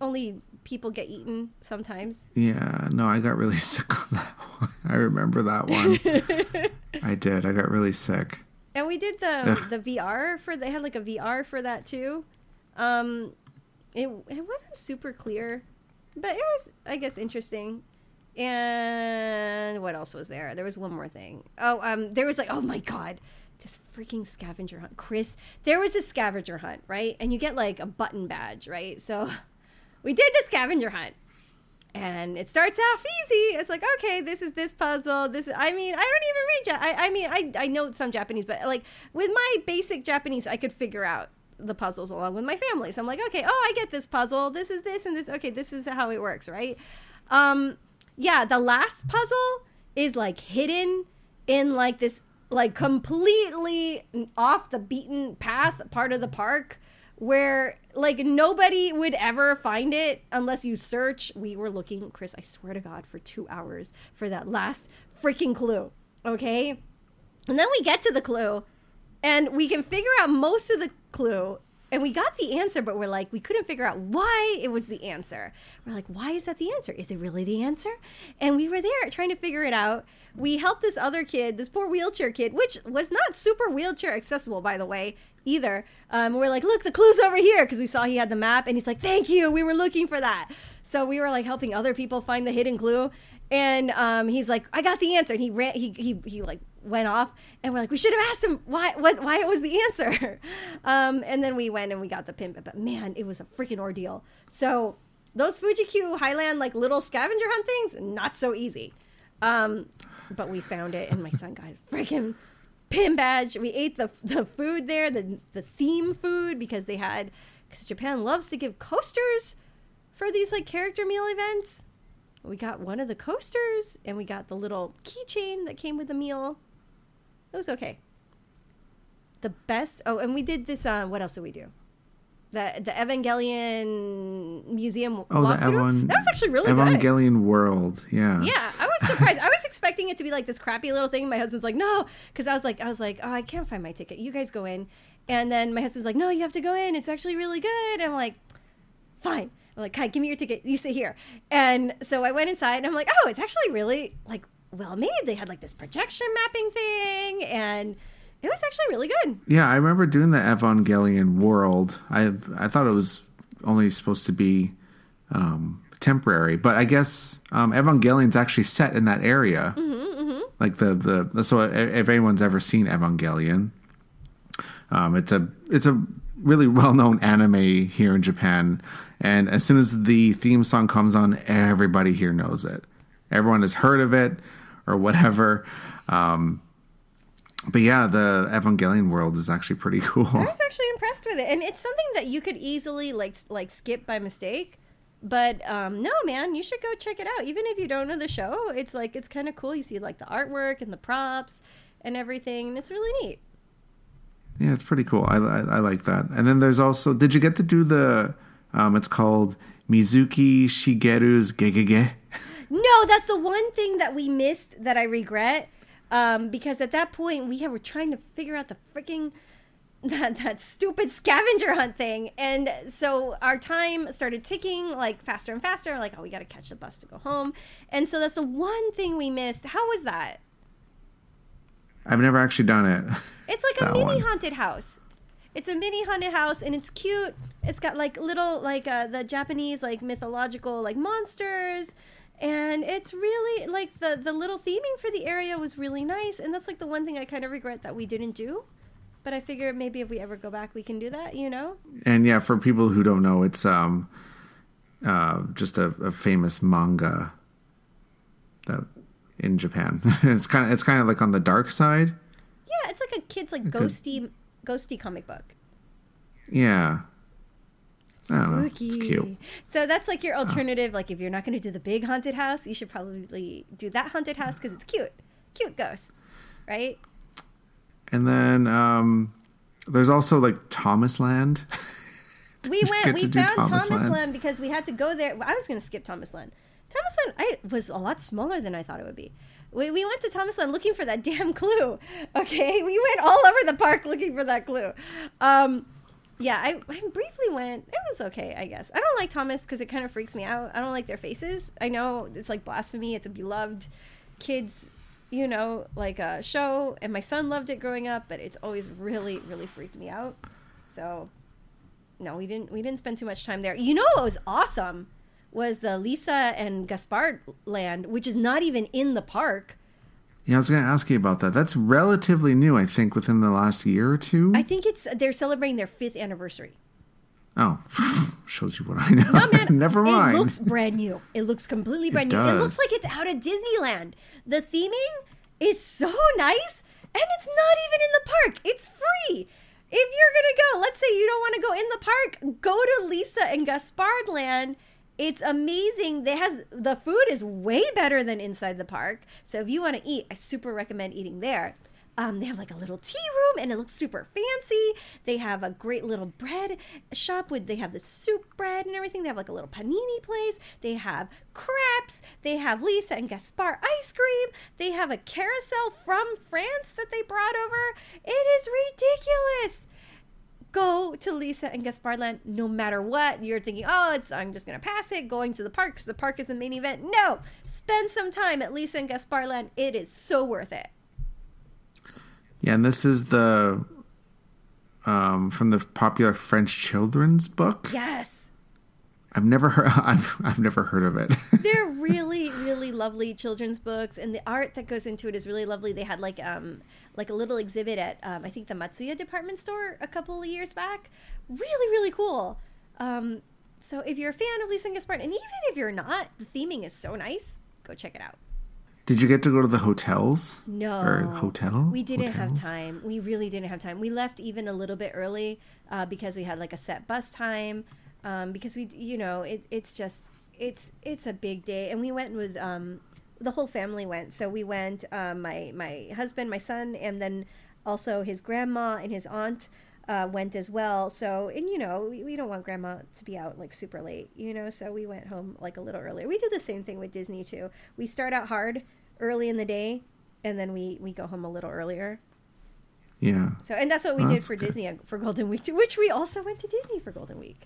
Only people get eaten sometimes. Yeah, no, I got really sick on that one. I remember that one. I did. I got really sick. And we did the Ugh. the VR for. They had like a VR for that too. Um, it it wasn't super clear, but it was I guess interesting. And what else was there? There was one more thing. Oh, um, there was like, oh my god, this freaking scavenger hunt, Chris. There was a scavenger hunt, right? And you get like a button badge, right? So we did the scavenger hunt. And it starts off easy. It's like, okay, this is this puzzle. This is, I mean, I don't even read. Ja- I, I mean, I, I know some Japanese, but like with my basic Japanese, I could figure out the puzzles along with my family. So I'm like, okay, oh, I get this puzzle. This is this and this. Okay, this is how it works, right? Um, yeah, the last puzzle is like hidden in like this like completely off the beaten path part of the park where like nobody would ever find it unless you search. We were looking, Chris, I swear to God, for two hours for that last freaking clue. Okay. And then we get to the clue and we can figure out most of the clue and we got the answer but we're like we couldn't figure out why it was the answer we're like why is that the answer is it really the answer and we were there trying to figure it out we helped this other kid this poor wheelchair kid which was not super wheelchair accessible by the way either. Um, we're like look the clue's over here because we saw he had the map and he's like thank you we were looking for that. So we were like helping other people find the hidden clue and um, he's like i got the answer and he ran he, he, he like went off and we're like we should have asked him why what why it was the answer. Um, and then we went and we got the pin but man it was a freaking ordeal. So those fuji q highland like little scavenger hunt things not so easy. Um, but we found it and my son got his freaking pin badge we ate the the food there the the theme food because they had because japan loves to give coasters for these like character meal events we got one of the coasters and we got the little keychain that came with the meal it was okay. The best. Oh, and we did this. Uh, what else did we do? The the Evangelion museum Oh, the walkthrough. Evan- that was actually really good. Evangelion World. Yeah. Yeah, I was surprised. I was expecting it to be like this crappy little thing. My husband's like, no, because I was like, I was like, oh, I can't find my ticket. You guys go in, and then my husband's like, no, you have to go in. It's actually really good. And I'm like, fine. I'm like, Kai, give me your ticket. You sit here. And so I went inside, and I'm like, oh, it's actually really like well made. They had like this projection mapping thing, and it was actually really good. Yeah, I remember doing the Evangelion World. I I thought it was only supposed to be um, temporary, but I guess um, Evangelion's actually set in that area. Like the the so if anyone's ever seen Evangelion, um, it's a it's a really well known anime here in Japan, and as soon as the theme song comes on, everybody here knows it. Everyone has heard of it or whatever. Um, but yeah, the Evangelion world is actually pretty cool. I was actually impressed with it, and it's something that you could easily like like skip by mistake. But um, no, man, you should go check it out. Even if you don't know the show, it's like it's kind of cool. You see like the artwork and the props and everything, and it's really neat. Yeah, it's pretty cool. I, I, I like that. And then there's also, did you get to do the? Um, it's called Mizuki Shigeru's Gegege. No, that's the one thing that we missed that I regret. Um, because at that point we were trying to figure out the freaking that that stupid scavenger hunt thing, and so our time started ticking like faster and faster. Like, oh, we got to catch the bus to go home, and so that's the one thing we missed. How was that? I've never actually done it. It's like a mini one. haunted house. It's a mini haunted house, and it's cute. It's got like little like uh, the Japanese like mythological like monsters, and it's really like the the little theming for the area was really nice. And that's like the one thing I kind of regret that we didn't do. But I figure maybe if we ever go back, we can do that. You know? And yeah, for people who don't know, it's um, uh, just a, a famous manga that in Japan. it's kind of it's kind of like on the dark side. Yeah, it's like a kid's like ghosty ghosty comic book. Yeah. Know. It's Spooky. cute. So that's like your alternative. Like if you're not going to do the big haunted house, you should probably do that haunted house because it's cute, cute ghosts, right? And then um, there's also like Thomas Land. We went. We found Thomas Thomas, Land? Land? because we had to go there. I was going to skip Thomas Land. Thomas Land I, was a lot smaller than I thought it would be. We, we went to Thomas Land looking for that damn clue. Okay, we went all over the park looking for that clue. Um, yeah, I, I briefly went. It was okay, I guess. I don't like Thomas because it kind of freaks me out. I don't like their faces. I know it's like blasphemy. It's a beloved kids, you know, like a show, and my son loved it growing up. But it's always really, really freaked me out. So, no, we didn't. We didn't spend too much time there. You know, what was awesome was the Lisa and Gaspard land, which is not even in the park. Yeah, I was going to ask you about that. That's relatively new, I think, within the last year or two. I think it's they're celebrating their fifth anniversary. oh, shows you what I know. No, man, Never mind. It looks brand new. It looks completely brand new. It looks like it's out of Disneyland. The theming is so nice, and it's not even in the park. It's free. If you're gonna go, let's say you don't want to go in the park, go to Lisa and Gaspard Land. It's amazing. They has the food is way better than inside the park. So if you want to eat, I super recommend eating there. Um, they have like a little tea room and it looks super fancy. They have a great little bread shop with they have the soup bread and everything. They have like a little panini place. They have crepes. They have Lisa and Gaspard ice cream. They have a carousel from France that they brought over. It is ridiculous go to Lisa and Gaspardland no matter what. You're thinking, oh, it's I'm just gonna pass it, going to the park because the park is the main event. No, spend some time at Lisa and Gaspardland. It is so worth it. Yeah, and this is the um, from the popular French children's book. Yes, I've never heard. I've I've never heard of it. they're really really lovely children's books, and the art that goes into it is really lovely. They had like um like a little exhibit at um, I think the Matsuya department store a couple of years back. Really really cool. Um, so if you're a fan of Lisa and Gaspard, and even if you're not, the theming is so nice. Go check it out. Did you get to go to the hotels? No. Or hotel? We didn't have time. We really didn't have time. We left even a little bit early uh, because we had like a set bus time. Um, because we, you know, it, it's just it's it's a big day, and we went with um, the whole family went. So we went um, my my husband, my son, and then also his grandma and his aunt. Uh, went as well. So, and you know, we, we don't want grandma to be out like super late, you know, so we went home like a little earlier. We do the same thing with Disney too. We start out hard early in the day and then we, we go home a little earlier. Yeah. So, and that's what we did for good. Disney uh, for Golden Week, too, which we also went to Disney for Golden Week.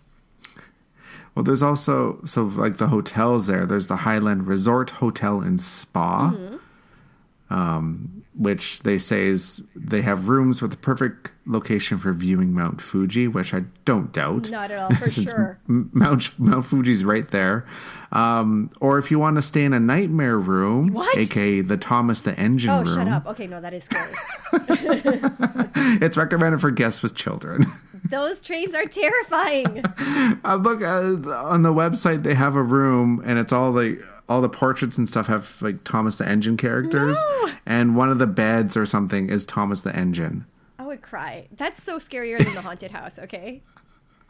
Well, there's also so like the hotels there. There's the Highland Resort Hotel and Spa, Mm-hmm. um, which they say is they have rooms with the perfect location for viewing Mount Fuji, which I don't doubt. Not at all, for sure. Mount Mount Fuji's right there. Um, or if you want to stay in a nightmare room, What? aka the Thomas the Engine Oh, room, shut up. Okay, no, that is scary. it's recommended for guests with children. Those trains are terrifying. I look uh, on the website; they have a room, and it's all like all the portraits and stuff have like Thomas the Engine characters, No. and one of the beds or something is Thomas the Engine. I would cry. That's so scarier than the haunted house, okay?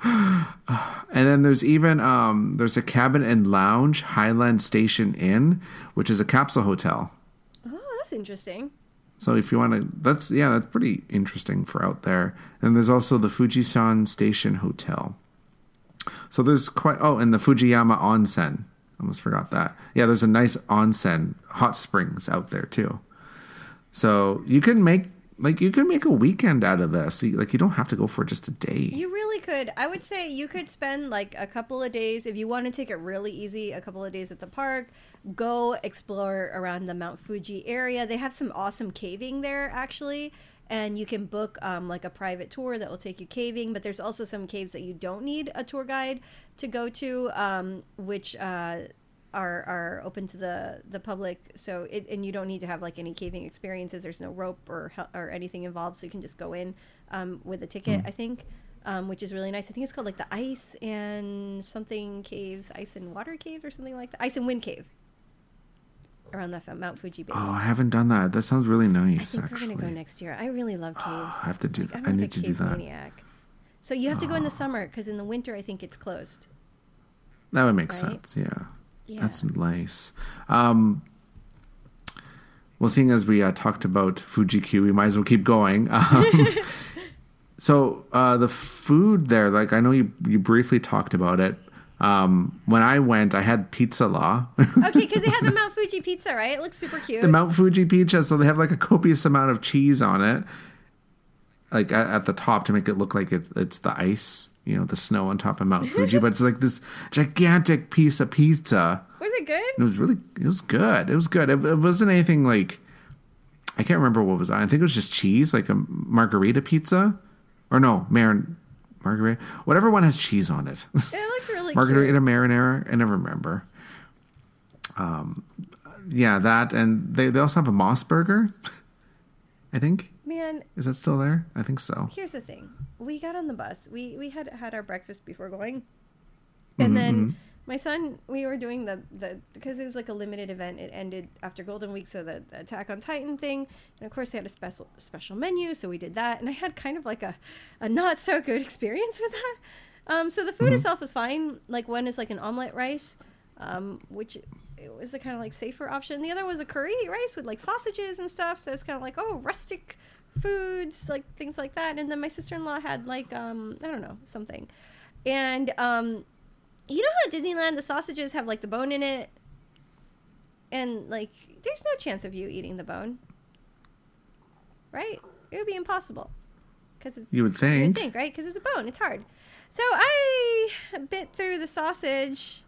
And then there's even um, there's a cabin and lounge Highland Station Inn, which is a capsule hotel. Oh, that's interesting. So if you want to, that's yeah, that's pretty interesting for out there. And there's also the Fujisan Station Hotel. So there's quite oh, and the Fujiyama Onsen. I Almost forgot that. Yeah, there's a nice onsen, hot springs out there too. So you can make like you can make a weekend out of this. Like you don't have to go for just a day. You really could. I would say you could spend like a couple of days if you want to take it really easy. A couple of days at the park, go explore around the Mount Fuji area. They have some awesome caving there actually, and you can book um, like a private tour that will take you caving. But there's also some caves that you don't need a tour guide to go to, um, which. Uh, are, are open to the the public so it, and you don't need to have like any caving experiences there's no rope or or anything involved so you can just go in um, with a ticket i think um, which is really nice i think it's called like the ice and something caves ice and water cave or something like that ice and wind cave around the Mount Fuji base. Oh, I haven't done that. That sounds really I nice. think actually, we're gonna go next year. I really love caves. I have to do. Like, I'm I need to do that. maniac. So you have to go in the summer because in the winter I think it's closed. That would make Right? sense. Yeah. Yeah. That's nice. Um, well, seeing as we uh, talked about Fuji Q, we might as well keep going. Um, so uh, the food there, like I know you you briefly talked about it. Um, when I went, I had Pizza-La. okay, because they had the Mount Fuji pizza, right? It looks super cute. the Mount Fuji pizza, so they have like a copious amount of cheese on it, like at, at the top to make it look like it, it's the ice, you know, the snow on top of Mount Fuji. but it's like this gigantic piece of pizza. Was it good? It was really, it was good. It was good. It, it wasn't anything like, I can't remember what was on. I think it was just cheese, like a margarita pizza, or no, marin, margarita, whatever one has cheese on it. Really margarita cute. marinara. I never remember. Um, yeah, that and they they also have a MOS Burger. I think Man, is that still there? I think so. here's the thing. We got on the bus. We we had had our breakfast before going. Mm-hmm, And then my son, we were doing the the because it was like a limited event. It ended after Golden Week, so the, the Attack on Titan thing, and of course they had a special special menu, so we did that. And I had kind of like a a not so good experience with that. Um, so the food itself was fine. Like one is like an omelet rice, um, which it was the kind of like safer option. The other was a curry rice with like sausages and stuff. So it's kind of like oh rustic foods, like things like that. And then my sister in law had like um, I don't know something, and um, you know how at Disneyland the sausages have like the bone in it, and like there's no chance of you eating the bone, right? It would be impossible because it's You would you think. would think, right? Because it's a bone. It's hard. So I bit through the sausage,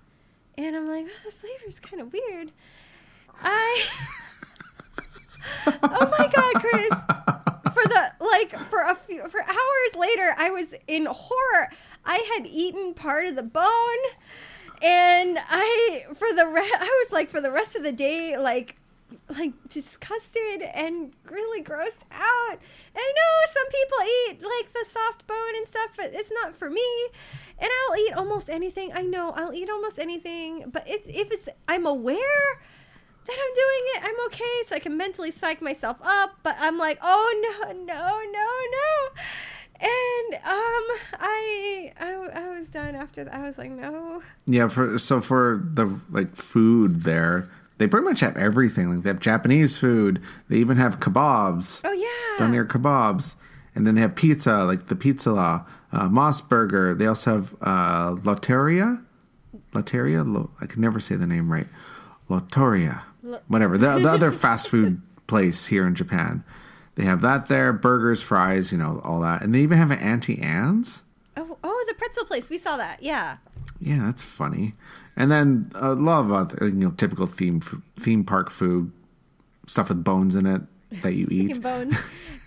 and I'm like, oh, the flavor's kind of weird. I. oh my god, Chris! For the like for a few for hours later, I was in horror. I had eaten part of the bone, and I for the re- I was like for the rest of the day like like disgusted and really grossed out. And I know some people eat like the soft bone and stuff, but it's not for me. And I'll eat almost anything. I know I'll eat almost anything, but it's if it's I'm aware that I'm doing it, I'm okay, so I can mentally psych myself up. But I'm like, oh no, no, no, no. And um, I, I, I was done after that. I was like, no. Yeah, for so for the like food there, they pretty much have everything. Like they have Japanese food. They even have kebabs. Oh yeah. doner kebabs, and then they have pizza, like the Pizza-La, uh, MOS Burger. They also have uh, Lotteria, Lotteria. Lo- I can never say the name right. Lottoria, Lo- whatever. The, the other fast food place here in Japan. They have that there, burgers, fries, you know, all that, and they even have an Auntie Anne's. Oh, oh, the pretzel place. We saw that. Yeah. Yeah, that's funny. And then a lot of other, you know, typical theme theme park food, stuff with bones in it that you eat. Bones.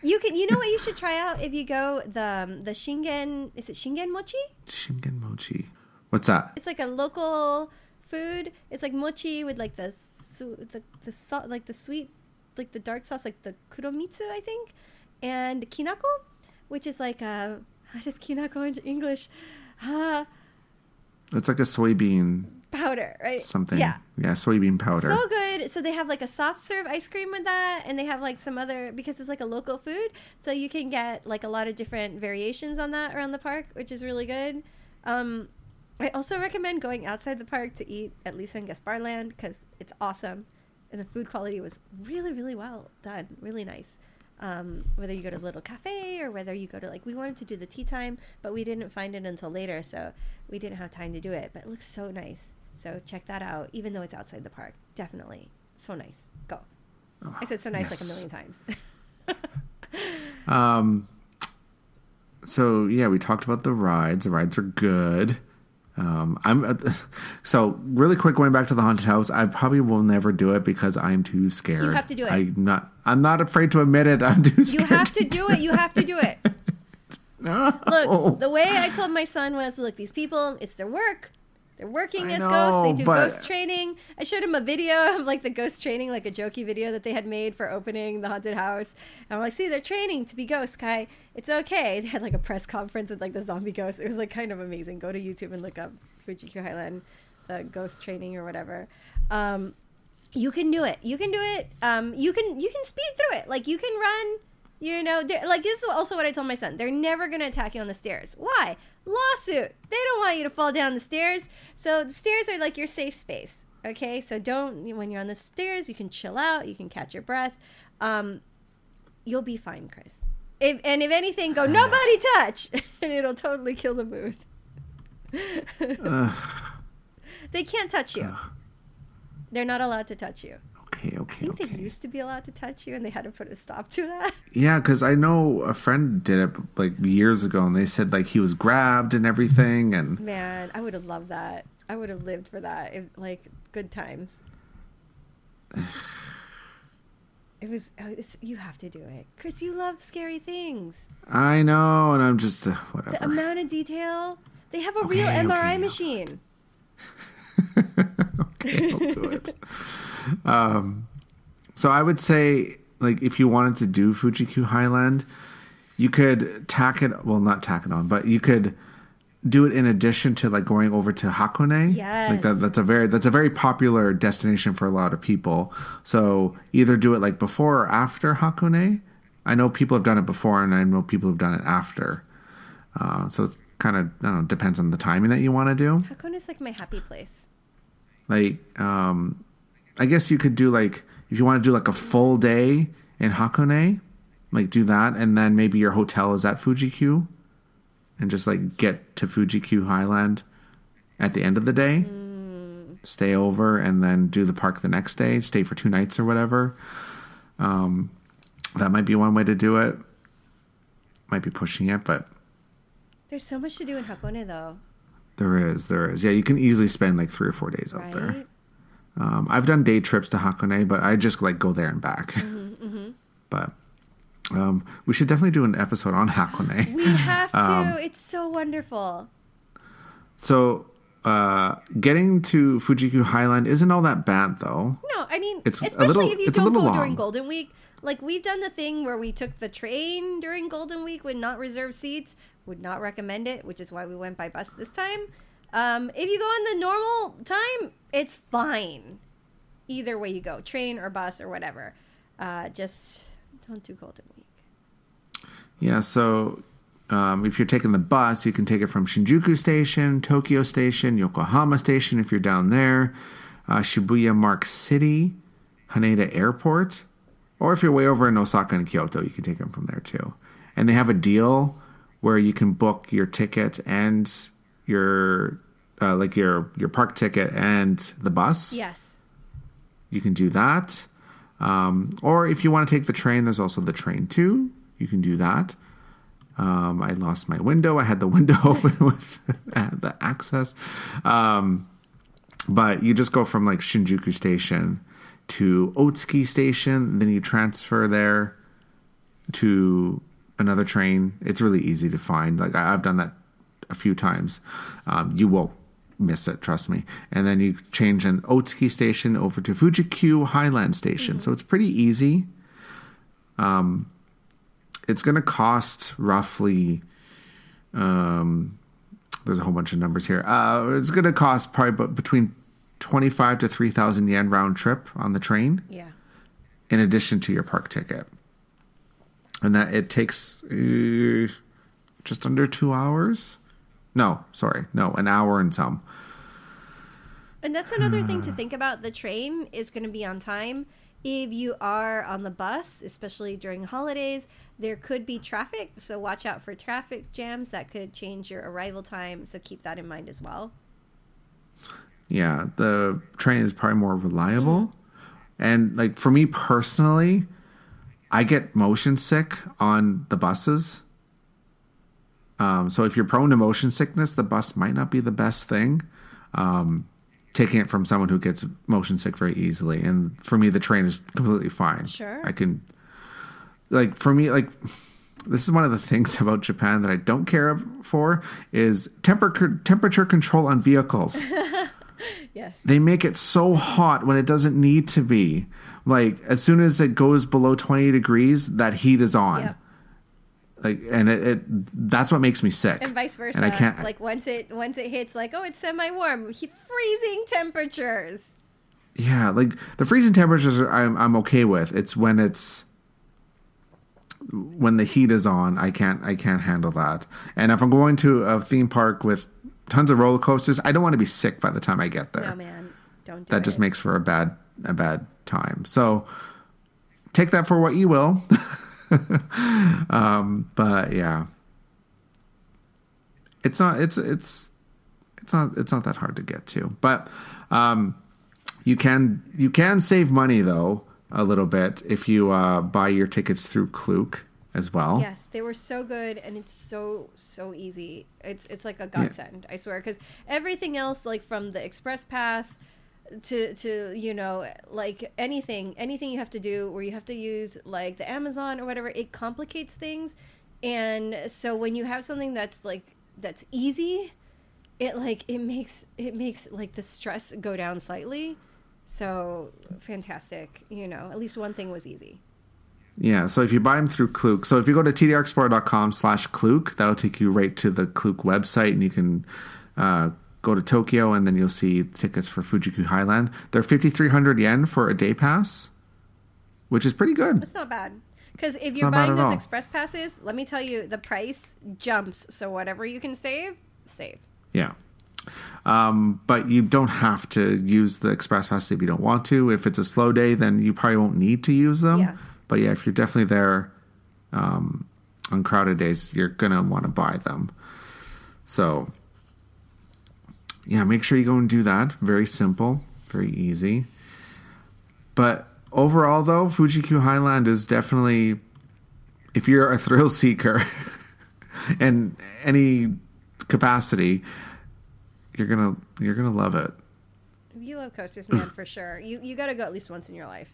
you can. You know what you should try out if you go the um, the Shingen. Is it Shingen mochi? Shingen mochi. What's that? It's like a local food. It's like mochi with like the su- the the sau- like the sweet like the dark sauce like the kuromitsu I think, and kinako, which is like uh how does kinako in English? Uh, It's like a soybean powder, right? something. Yeah. Yeah, soybean powder. So good. So they have like a soft serve ice cream with that, and they have like some other because it's like a local food, so you can get like a lot of different variations on that around the park, which is really good. Um, I also recommend going outside the park to eat at Lisa and Gaspard Land because it's awesome, and the food quality was really, really well done, really nice. Um, whether you go to a little cafe or whether you go to like we wanted to do the tea time, but we didn't find it until later, so we didn't have time to do it. But it looks so nice. So check that out, even though it's outside the park. Definitely. So nice. Go. I said so nice like a million times. Um. So yeah, we talked about the rides. The rides are good. Um, I'm uh, so really quick going back to the haunted house. I probably will never do it because I'm too scared. You have to do it. I'm not. I'm not afraid to admit it. I'm too you have to do it. You have to do it. No. Look, the way I told my son was, look, these people, it's their work. They're working I as ghosts. They do but- ghost training. I showed him a video of like the ghost training, like a jokey video that they had made for opening the haunted house. And I'm like, see, they're training to be ghosts, Kai. It's okay. They had like a press conference with like the zombie ghosts. It was like kind of amazing. Go to YouTube and look up Fujikyu Highland, the ghost training or whatever. Um, You can do it. You can do it. Um, you can you can speed through it. Like you can run. You know, like this is also what I told my son. They're never gonna attack you on the stairs. Why? Lawsuit. They don't want you to fall down the stairs. So the stairs are like your safe space. Okay, so don't when you're on the stairs, you can chill out. You can catch your breath. Um, you'll be fine, Chris. If, and if anything, go nobody touch, and it'll totally kill the mood. they can't touch you. They're not allowed to touch you. Okay, I okay, think they used to be allowed to touch you, and they had to put a stop to that. Yeah, because I know a friend did it like years ago, and they said like he was grabbed and everything, and Man, I would have loved that. I would have lived for that. If, like good times. It was. oh, It's, you have to do it, Chris. You love scary things. I know, and I'm just uh, The amount of detail. They have a real MRI okay, machine. okay, I'll do it. Um, so I would say, like, if you wanted to do Fuji-Q Highland, you could tack it. Well, not tack it on, but you could do it in addition to like going over to Hakone. Yes, like that, that's a very that's a very popular destination for a lot of people. So either do it like before or after Hakone. I know people have done it before, and I know people have done it after. Uh, so it's kind of I don't know depends on the timing that you want to do. Hakone is like my happy place. Like, um, I guess you could do like if you want to do like a full day in Hakone, like do that, and then maybe your hotel is at Fuji Q, and just like get to Fuji Q Highland at the end of the day, stay over, and then do the park the next day, stay for two nights or whatever. Um, that might be one way to do it. Might be pushing it, but There's so much to do in Hakone, though, there is, there is. Yeah, you can easily spend like three or four days out right? there. Um, I've done day trips to Hakone, but I just like go there and back. Mm-hmm, But um, we should definitely do an episode on Hakone. We have to. Um, it's so wonderful. So uh, getting to Fuji-Q Highland isn't all that bad, though. No, I mean, It's a especially little- if you it's don't go little during. Golden Week. Like we've done the thing where we took the train during Golden Week with not reserved seats. Would not recommend it, which is why we went by bus this time. Um, if you go on the normal time, it's fine. Either way you go, train or bus or whatever. Uh, just don't do Golden Week. Yeah, so um, if you're taking the bus, you can take it from Shinjuku Station, Tokyo Station, Yokohama Station if you're down there, uh, Shibuya Mark City, Haneda Airport, or if you're way over in Osaka and Kyoto, you can take them from there too. And they have a deal where you can book your ticket and your uh, like your your park ticket and the bus Yes. you can do that. Um, or if you want to take the train, there's also the train too. You can do that. Um, I lost my window. I had the window open with the access. Um, but you just go from like Shinjuku Station to Otsuki Station, then you transfer there to another train. It's really easy to find. Like I- I've done that a few times. Um, you will miss it, trust me. And then you change an Otsuki station over to Fuji-Q Highland Station. So it's pretty easy. Um, it's going to cost roughly. Um, there's a whole bunch of numbers here. Uh, it's going to cost probably between twenty five to three thousand yen round trip on the train Yeah. in addition to your park ticket. And that it takes uh, just under two hours. No, sorry, no, an hour and some. And that's another thing to think about. The train is going to be on time. If you are on the bus, especially during holidays, there could be traffic. So watch out for traffic jams that could change your arrival time. So keep that in mind as well. Yeah, the train is probably more reliable. And like for me personally, I get motion sick on the buses. Um, so if you're prone to motion sickness, the bus might not be the best thing. Um, taking it from someone who gets motion sick very easily, and for me, the train is completely fine. Sure. I can, like, for me, like, this is one of the things about Japan that I don't care for is temper temperature control on vehicles Yes. they make it so hot when it doesn't need to be. Like as soon as it goes below 20 degrees, that heat is on. Yep. Like and it, it that's what makes me sick. And vice versa. And I can't like once it once it hits like oh it's semi warm, freezing temperatures. yeah, like the freezing temperatures are, I'm I'm okay with. It's when it's when the heat is on, I can't I can't handle that. And if I'm going to a theme park with tons of roller coasters, I don't want to be sick by the time I get there. No, man, don't. Do that it. just makes for a bad a bad time. So take that for what you will. um, but yeah, it's not it's it's it's not it's not that hard to get to. But um, you can you can save money though a little bit if you uh, buy your tickets through Klook as well. Yes, they were so good, and it's so so easy. It's it's like a godsend, I swear. Because everything else, like from the Express Pass to to you know like anything anything you have to do where you have to use like the Amazon or whatever, it complicates things. And so when you have something that's like that's easy, it like it makes it makes like the stress go down slightly. So fantastic, you know. At least one thing was easy. Yeah, so if you buy them through Klook, so if you go to tdrexplorer.com slash Klook, that'll take you right to the Klook website and you can uh, go to Tokyo and then you'll see tickets for Fuji-Q Highland. They're 5,300 yen for a day pass, which is pretty good. It's not bad. Because if you're buying those all. express passes, let me tell you, the price jumps. So whatever you can save, save. Yeah. Um, but you don't have to use the express passes if you don't want to. If it's a slow day, then you probably won't need to use them. Yeah. But yeah, if you're definitely there um, on crowded days, you're gonna want to buy them. So yeah, make sure you go and do that. Very simple, very easy. But overall, though, Fuji-Q Highland is definitely, if you're a thrill seeker in any capacity, you're gonna you're gonna love it. You love coasters, man, for sure. You you got to go at least once in your life.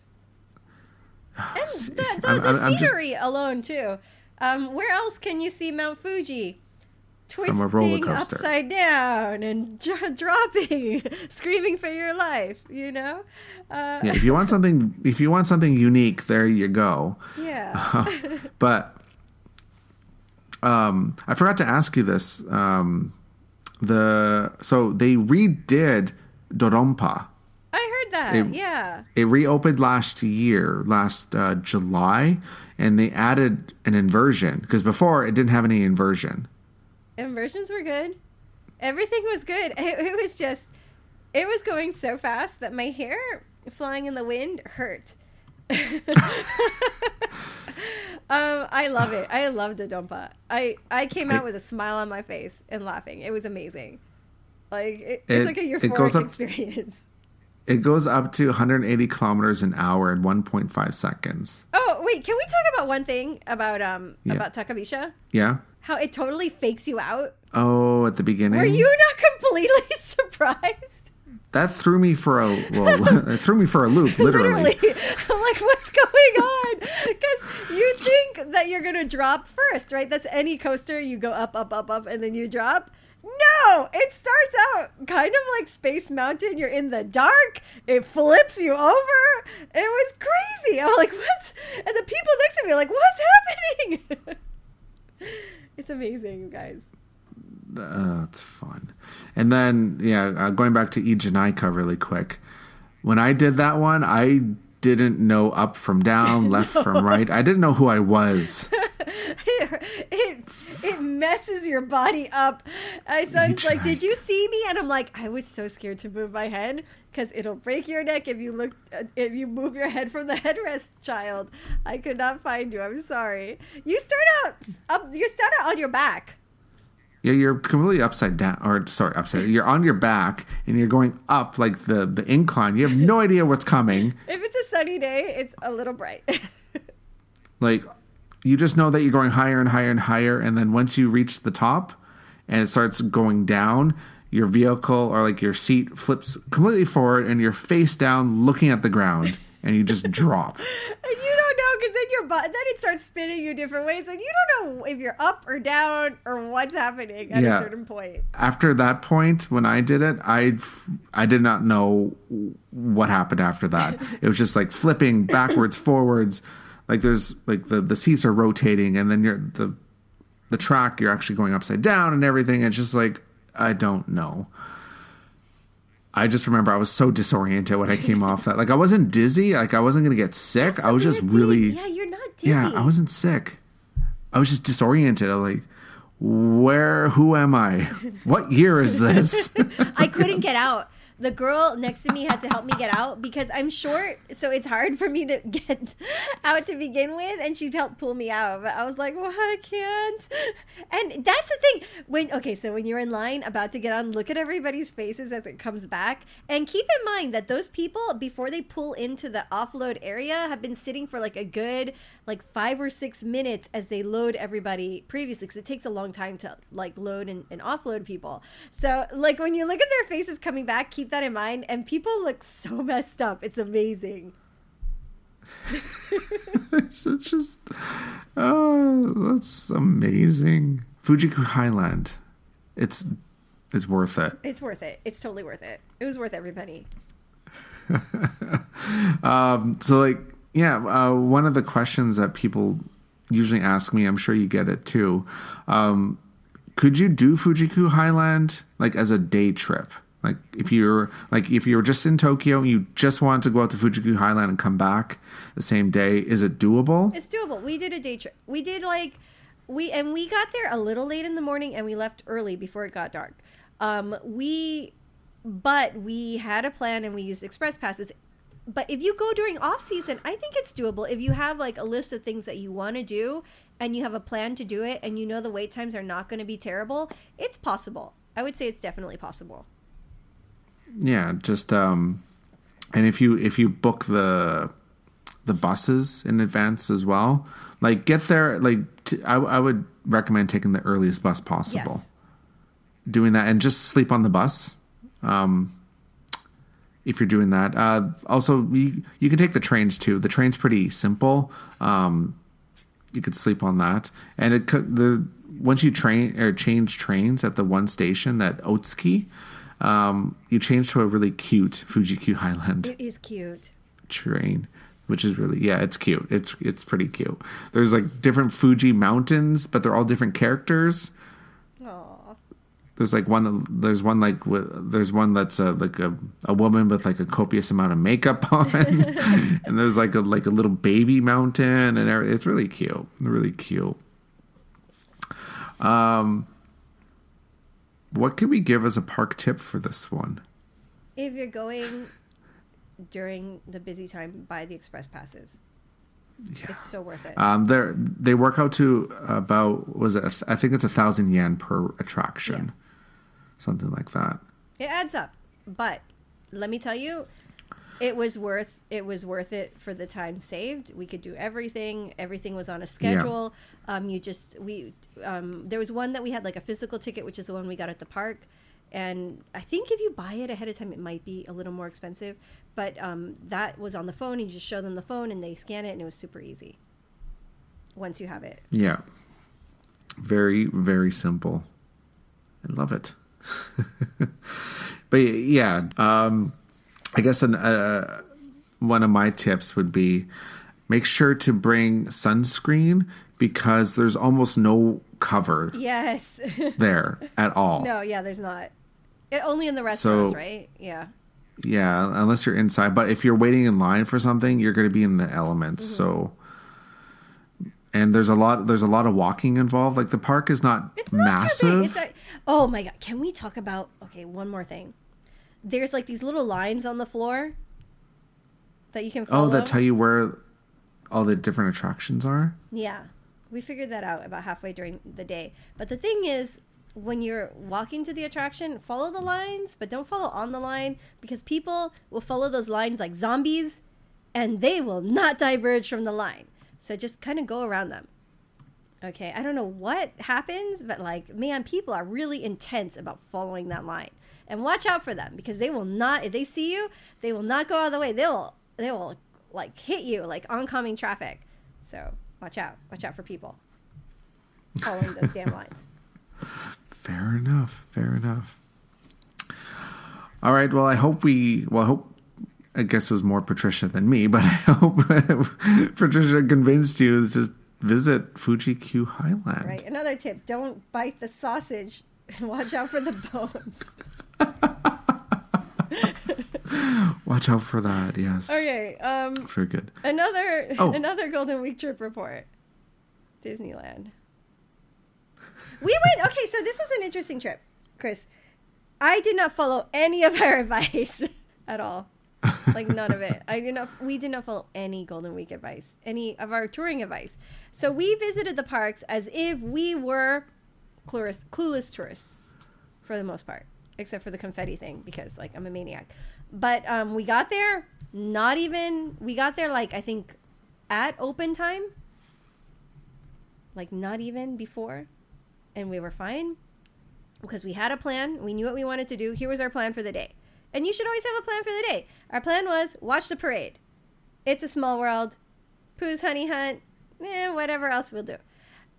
And the, the, I'm- the I'm- I'm just- scenery alone, too. Um, where else can you see Mount Fuji? Twisting a roller coaster. upside down and dro- dropping, screaming for your life, you know? Uh, Yeah, if you want something, if you want something unique, there you go. yeah. but um, I forgot to ask you this. Um, the so they redid Dodonpa. I heard that. It- yeah. It reopened last year, last uh, July, and they added an inversion because before it didn't have any inversion. Inversions were good. Everything was good. It, it was just, it was going so fast that my hair flying in the wind hurt. um, I love it. I love Dodonpa. I I came out with a smile on my face and laughing. It was amazing. Like it, it's It- like a euphoric up- experience. It goes up to 180 kilometers an hour in 1.5 seconds. Oh wait, can we talk about one thing about um Yeah. about Takabisha? Yeah. How it totally fakes you out. Oh, at the beginning. Were you not completely surprised? That threw me for a well, it threw me for a loop, literally. I'm like, what's going on? Because you think that you're gonna drop first, right? That's any coaster. You go up, up, up, up, and then you drop. No, it starts out kind of like Space Mountain. You're in the dark. It flips you over. It was crazy. I'm like, what's? And the people next to me are like, what's happening? It's amazing, you guys. Uh, it's fun. And then, yeah, uh, going back to Eejanaika really quick. When I did that one, I didn't know up from down, left from right. I didn't know who I was. it, it it messes your body up. My son's like, "Did you see me?" And I'm like, "I was so scared to move my head because it'll break your neck if you look uh, if you move your head from the headrest." Child, I could not find you. I'm sorry. You start out up. You start out on your back. Yeah, you're completely upside down, or sorry, upside. You're on your back and you're going up like the the incline. You have no idea what's coming. If it's a sunny day, it's a little bright. Like you just know that you're going higher and higher and higher, and then once you reach the top and it starts going down, your vehicle or like your seat flips completely forward and you're face down looking at the ground and you just drop. And you don't know because then your butt, then it starts spinning you different ways, and you don't know if you're up or down or what's happening at Yeah. a certain point. After that point, when I did it, I I did not know what happened after that. It was just like flipping backwards, forwards. Like there's like the the seats are rotating, and then you're the the track you're actually going upside down and everything. It's just like I don't know. I just remember I was so disoriented when I came off that. Like I wasn't dizzy, like I wasn't gonna get sick. That's I was just thing. really Yeah, you're not dizzy. Yeah, I wasn't sick. I was just disoriented. I was like, where who am I? What year is this? I couldn't get out. The girl next to me had to help me get out because I'm short, so it's hard for me to get out to begin with, and she helped pull me out. But I was like, "Well, I can't." And that's the thing. When okay, so when you're in line about to get on, look at everybody's faces as it comes back, and keep in mind that those people before they pull into the offload area have been sitting for like a good like five or six minutes as they load everybody previously because it takes a long time to like load and, and offload people so like when you look at their faces coming back keep that in mind and people look so messed up it's amazing it's just oh that's amazing. Fuji-Q Highland. It's it's worth it. it's worth it it's totally worth it it was worth every penny Um, so like yeah, uh, one of the questions that people usually ask me, I'm sure you get it too. Um, could you do Fuji-Q Highland like as a day trip? Like if you're like if you're just in Tokyo and you just wanted to go out to Fuji-Q Highland and come back the same day, is it doable? It's doable. We did a day trip. We did like we and we got there a little late in the morning and we left early before it got dark. Um we but we had a plan and we used express passes. But if you go during off season, I think it's doable. If you have like a list of things that you want to do and you have a plan to do it and you know the wait times are not going to be terrible, it's possible. I would say it's definitely possible. Yeah, just um, and if you if you book the the buses in advance as well, like get there like t- I, I would recommend taking the earliest bus possible. Yes. Doing that and just sleep on the bus. Um, if you're doing that, uh, also you you can take the trains too. The train's pretty simple. Um, you could sleep on that, and it could the once you train or change trains at the one station that Otsuki, um, you change to a really cute Fuji-Q Highland It is cute. train, which is really yeah, it's cute. It's it's pretty cute. There's like different Fuji mountains, but they're all different characters. There's like one. that- There's one like there's one that's a, like a, a woman with like a copious amount of makeup on, and there's like a like a little baby mountain, and everything. it's really cute, really cute. Um, what can we give as a park tip for this one? If you're going during the busy time, buy the express passes. Yeah. It's so worth it. Um, they they work out to about was it? I think it's a thousand yen per attraction, something like that. It adds up, but let me tell you, it was worth it was worth it for the time saved. We could do everything. Everything was on a schedule. Um, you just we um, there was one that we had like a physical ticket, which is the one we got at the park. And I think if you buy it ahead of time, it might be a little more expensive. But um, that was on the phone. You just show them the phone, and they scan it, and it was super easy. Once you have it, Yeah. Very, very simple. I love it. but yeah, um, I guess an, uh, one of my tips would be make sure to bring sunscreen because there's almost no cover yes. there at all. no, yeah, there's not. It, only in the restaurants, So- right? Yeah. Yeah, unless you're inside. But if you're waiting in line for something, you're going to be in the elements. Mm-hmm. So, and there's a lot. There's a lot of walking involved. Like the park is not, It's not massive. too big. It's a, oh my god! Can we talk about? Okay, one more thing. There's like these little lines on the floor that you can follow. oh, that tell you where all the different attractions are. Yeah, we figured that out about halfway during the day. But the thing is, when you're walking to the attraction, follow the lines, but don't follow on the line because people will follow those lines like zombies, and they will not diverge from the line. So just kind of go around them. Okay, I don't know what happens, but like, man, people are really intense about following that line. And watch out for them because they will not, if they see you, they will not go out of the way. They will, they will like hit you like oncoming traffic. So watch out. Watch out for people following those damn lines. Fair enough. Fair enough. All right. Well, I hope we. Well, I hope. I guess it was more Patricia than me, but I hope Patricia convinced you to just visit Fuji Q Highland. Right. Another tip don't bite the sausage. Watch out for the bones. Watch out for that. Yes. Okay. Um, Very good. another Oh. another Golden Week trip report. Disneyland. We went. Okay, so this was an interesting trip, Chris. I did not follow any of our advice at all. Like none of it. I did not. We did not follow any Golden Week advice, any of our touring advice. So we visited the parks as if we were clueless, clueless tourists, for the most part, except for the confetti thing because like I'm a maniac. But um, we got there. Not even. We got there like I think at open time. Like not even before, and we were fine because we had a plan. We knew what we wanted to do. Here was our plan for the day. And you should always have a plan for the day. Our plan was watch the parade. It's a small world. Pooh's Honey Hunt. Eh, whatever else we'll do.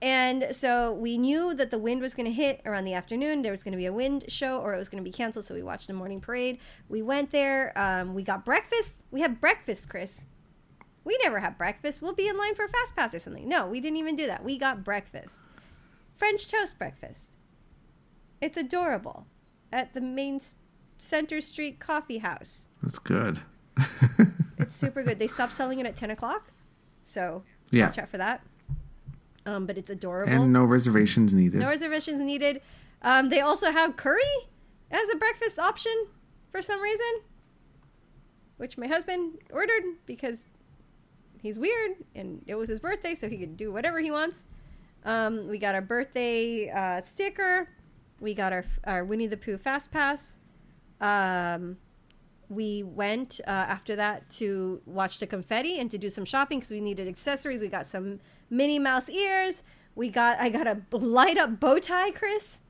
And so we knew that the wind was going to hit around the afternoon. There was going to be a wind show or it was going to be canceled. So we watched the morning parade. We went there. Um, we got breakfast. We had breakfast, Chris. We never have breakfast. We'll be in line for a fast pass or something. No, we didn't even do that. We got breakfast. French toast breakfast. It's adorable at the main Center Street Coffee House. That's good. It's super good. They stopped selling it at 10 o'clock. So Yeah. watch out for that. Um, but it's adorable. and no reservations needed. No reservations needed. Um, they also have curry as a breakfast option for some reason, which my husband ordered because he's weird and it was his birthday, so he could do whatever he wants. Um, we got our birthday uh, sticker. We got our, our Winnie the Pooh Fast Pass. Um, we went uh, after that to watch the confetti and to do some shopping because we needed accessories. We got some Minnie Mouse ears. We got I got a light up bow tie, Chris.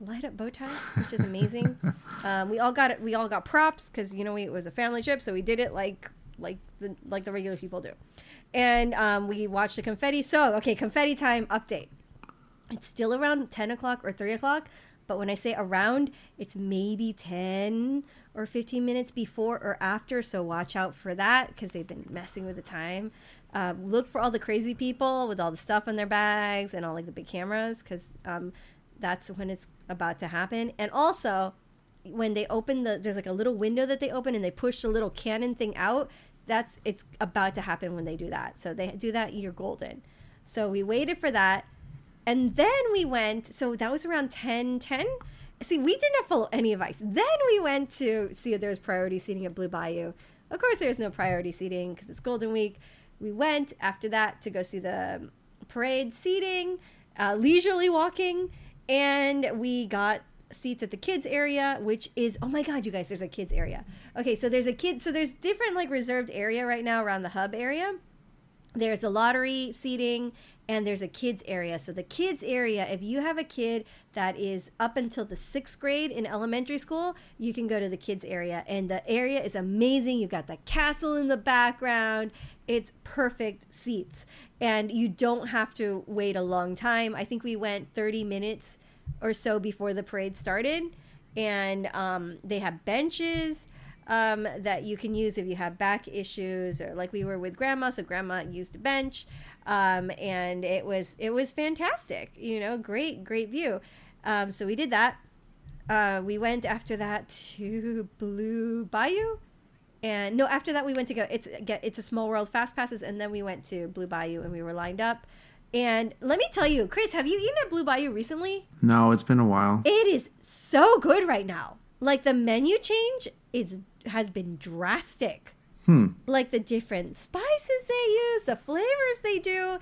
Light up bow tie, which is amazing. um, we all got it. We all got props because you know we, it was a family trip, so we did it like like the like the regular people do. And um, we watched the confetti. So okay, confetti time update. It's still around 10 o'clock or 3 o'clock, but when I say around, it's maybe 10 or 15 minutes before or after. So watch out for that because they've been messing with the time. Uh, look for all the crazy people with all the stuff in their bags and all like the big cameras because um, that's when it's about to happen. And also, when they open the, there's like a little window that they open and they push the little cannon thing out. That's it's about to happen when they do that. So they do that, you're golden. So we waited for that. And then we went, so that was around 10 10. See, we did not follow any advice. Then we went to see if there was priority seating at Blue Bayou. Of course, there's no priority seating because it's Golden Week. We went after that to go see the parade seating, uh, leisurely walking, and we got seats at the kids area which is oh my god you guys there's a kids area okay so there's a kid so there's different like reserved area right now around the hub area there's a lottery seating and there's a kids area. So the kids area if you have a kid that is up until the sixth grade in elementary school you can go to the kids area. And the area is amazing. You've got the castle in the background. It's perfect seats. And you don't have to wait a long time. I think we went 30 minutes or so before the parade started. And um, they have benches um, that you can use if you have back issues or like we were with grandma so grandma used a bench um, and it was it was fantastic you know great great view um, so we did that uh, we went after that to blue bayou and no after that we went to go it's get it's a small world fast passes and then we went to blue bayou and we were lined up and let me tell you chris have you eaten at blue bayou recently No, it's been a while. it is so good right now. Like the menu change is has been drastic. Hmm. Like the different spices they use, the flavors they do.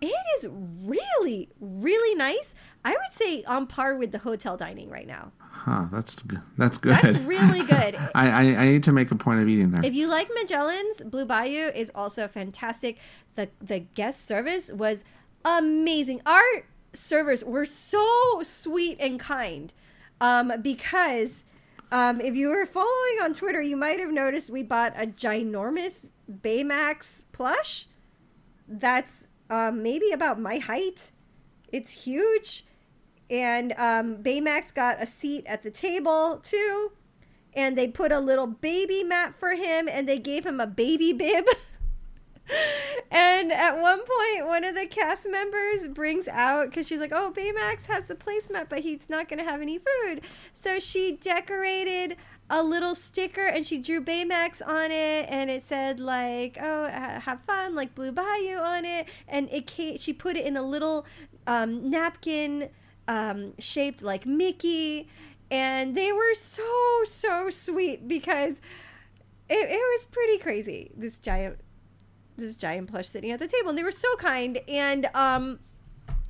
It is really, really nice. I would say on par with the hotel dining right now. Huh. That's good. That's good. That's really good. I, I I need to make a point of eating there. If you like Magellan's, Blue Bayou is also fantastic. The the guest service was amazing. Our servers were so sweet and kind. Um, because um, if you were following on Twitter, you might have noticed we bought a ginormous Baymax plush. That's um, maybe about my height. It's huge. And um, Baymax got a seat at the table too and they put a little baby mat for him and they gave him a baby bib. and at one point, one of the cast members brings out because she's like, "Oh, Baymax has the placemat, but he's not going to have any food." So she decorated a little sticker and she drew Baymax on it and it said like oh have fun like Blue Bayou on it and it came, she put it in a little um, napkin um, shaped like Mickey and they were so so sweet because it, it was pretty crazy this giant this giant plush sitting at the table and they were so kind and um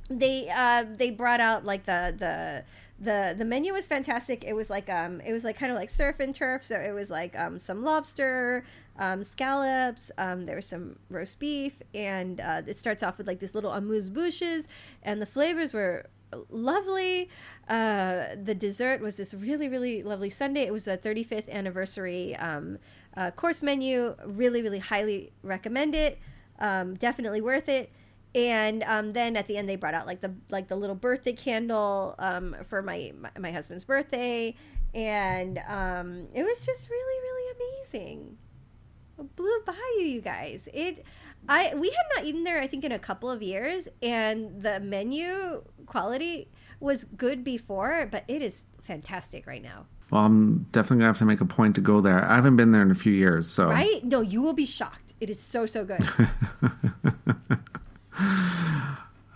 they uh they brought out like the the the the menu was fantastic. It was like um it was like kind of like surf and turf. So it was like um some lobster, um scallops. Um there was some roast beef, and uh, it starts off with like this little amuse bouches, and the flavors were lovely. Uh, the dessert was this really really lovely sundae. It was the 35th anniversary um, uh, course menu. Really really highly recommend it. Um, definitely worth it and um, then at the end they brought out like the like the little birthday candle um, for my, my, my husband's birthday and um, it was just really really amazing blue bayou you guys it i we had not eaten there i think in a couple of years and the menu quality was good before but it is fantastic right now well i'm definitely gonna have to make a point to go there i haven't been there in a few years so right no you will be shocked it is so so good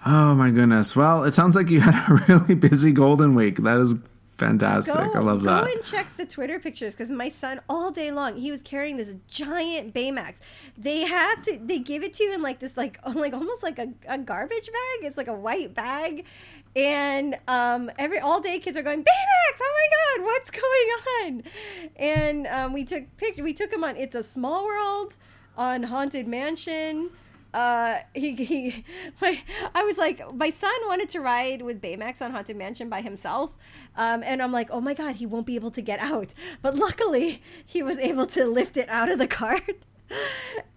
Oh my goodness. Well, it sounds like you had a really busy Golden Week. That is fantastic. Go, I love that. Go and check the Twitter pictures because my son all day long he was carrying this giant Baymax. They have to they give it to you in like this like like almost like a, a garbage bag. It's like a white bag. And um, every all day kids are going Baymax. Oh my God, what's going on? And um, we took picture. We took him on It's a Small World, on Haunted Mansion uh, he, he my, I was like, my son wanted to ride with Baymax on Haunted Mansion by himself. Um, and I'm like, oh my God, he won't be able to get out. But luckily, he was able to lift it out of the cart.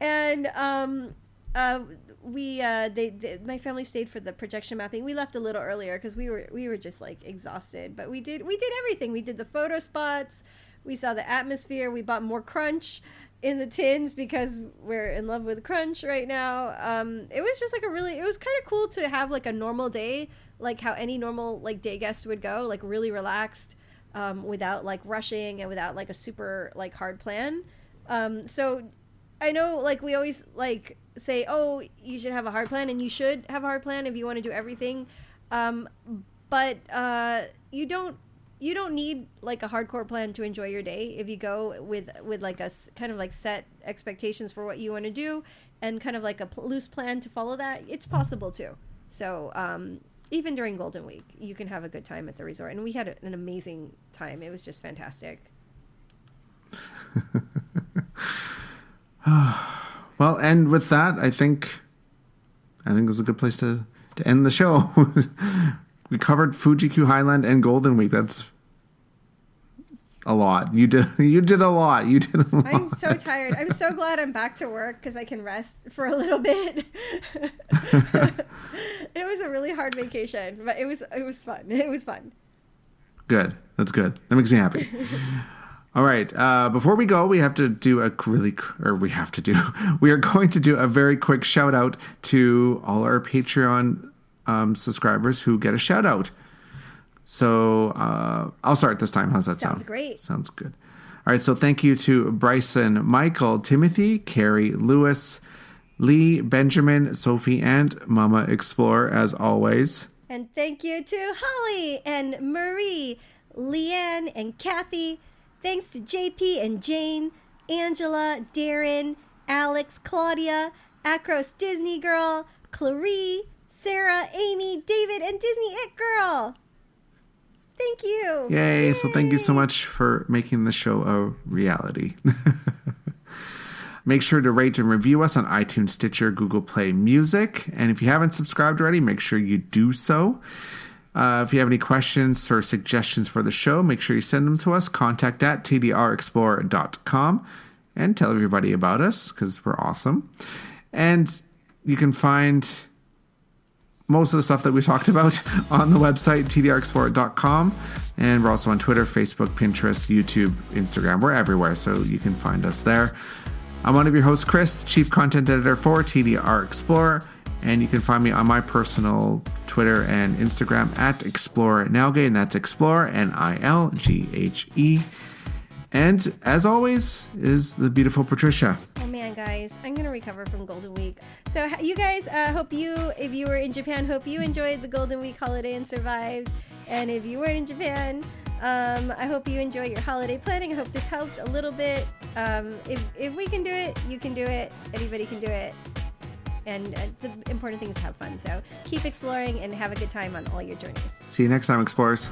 and um, uh, we, uh, they, they, my family stayed for the projection mapping. We left a little earlier because we were, we were just like exhausted. But we did, we did everything. We did the photo spots. We saw the atmosphere. We bought more crunch in the tins because we're in love with crunch right now um it was just like a really it was kind of cool to have like a normal day like how any normal like day guest would go like really relaxed um without like rushing and without like a super like hard plan um so i know like we always like say oh you should have a hard plan and you should have a hard plan if you want to do everything um but uh you don't you don't need like a hardcore plan to enjoy your day if you go with with like a kind of like set expectations for what you want to do and kind of like a loose plan to follow that it's possible too so um, even during golden week you can have a good time at the resort and we had an amazing time it was just fantastic well and with that i think i think this is a good place to to end the show we covered Fuji Q Highland and Golden Week. That's a lot. You did you did a lot. You did a lot. I'm so tired. I'm so glad I'm back to work because I can rest for a little bit. it was a really hard vacation, but it was it was fun. It was fun. Good. That's good. That makes me happy. All right. Uh, before we go, we have to do a really, or we have to do, we are going to do a very quick shout out to all our Patreon um, subscribers who get a shout out. So uh, I'll start this time. How's that Sounds sound? Sounds great. Sounds good. All right. So thank you to Bryson, Michael, Timothy, Carrie, Lewis, Lee, Benjamin, Sophie, and Mama Explore, as always. And thank you to Holly and Marie, Leanne and Kathy. Thanks to JP and Jane, Angela, Darren, Alex, Claudia, Acros Disney Girl, Clarie, Sarah, Amy, David, and Disney It Girl. Thank you. Yay. Yay. So thank you so much for making the show a reality. make sure to rate and review us on iTunes, Stitcher, Google Play Music. And if you haven't subscribed already, make sure you do so. Uh, if you have any questions or suggestions for the show, make sure you send them to us. Contact at tdrexplorer.com and tell everybody about us because we're awesome. And you can find most of the stuff that we talked about on the website, tdrexplorer.com. And we're also on Twitter, Facebook, Pinterest, YouTube, Instagram. We're everywhere, so you can find us there. I'm one of your hosts, Chris, Chief Content Editor for TDR Explorer. And you can find me on my personal Twitter and Instagram at Explore Nilghe, and that's Explore, N I L G H E. And as always, is the beautiful Patricia. Oh man, guys, I'm gonna recover from Golden Week. So you guys, uh, hope you, if you were in Japan, hope you enjoyed the Golden Week holiday and survived. And if you weren't in Japan, um, I hope you enjoy your holiday planning. I hope this helped a little bit. Um, if if we can do it, you can do it. Anybody can do it. And uh, the important thing is have fun. So keep exploring and have a good time on all your journeys. See you next time, explorers.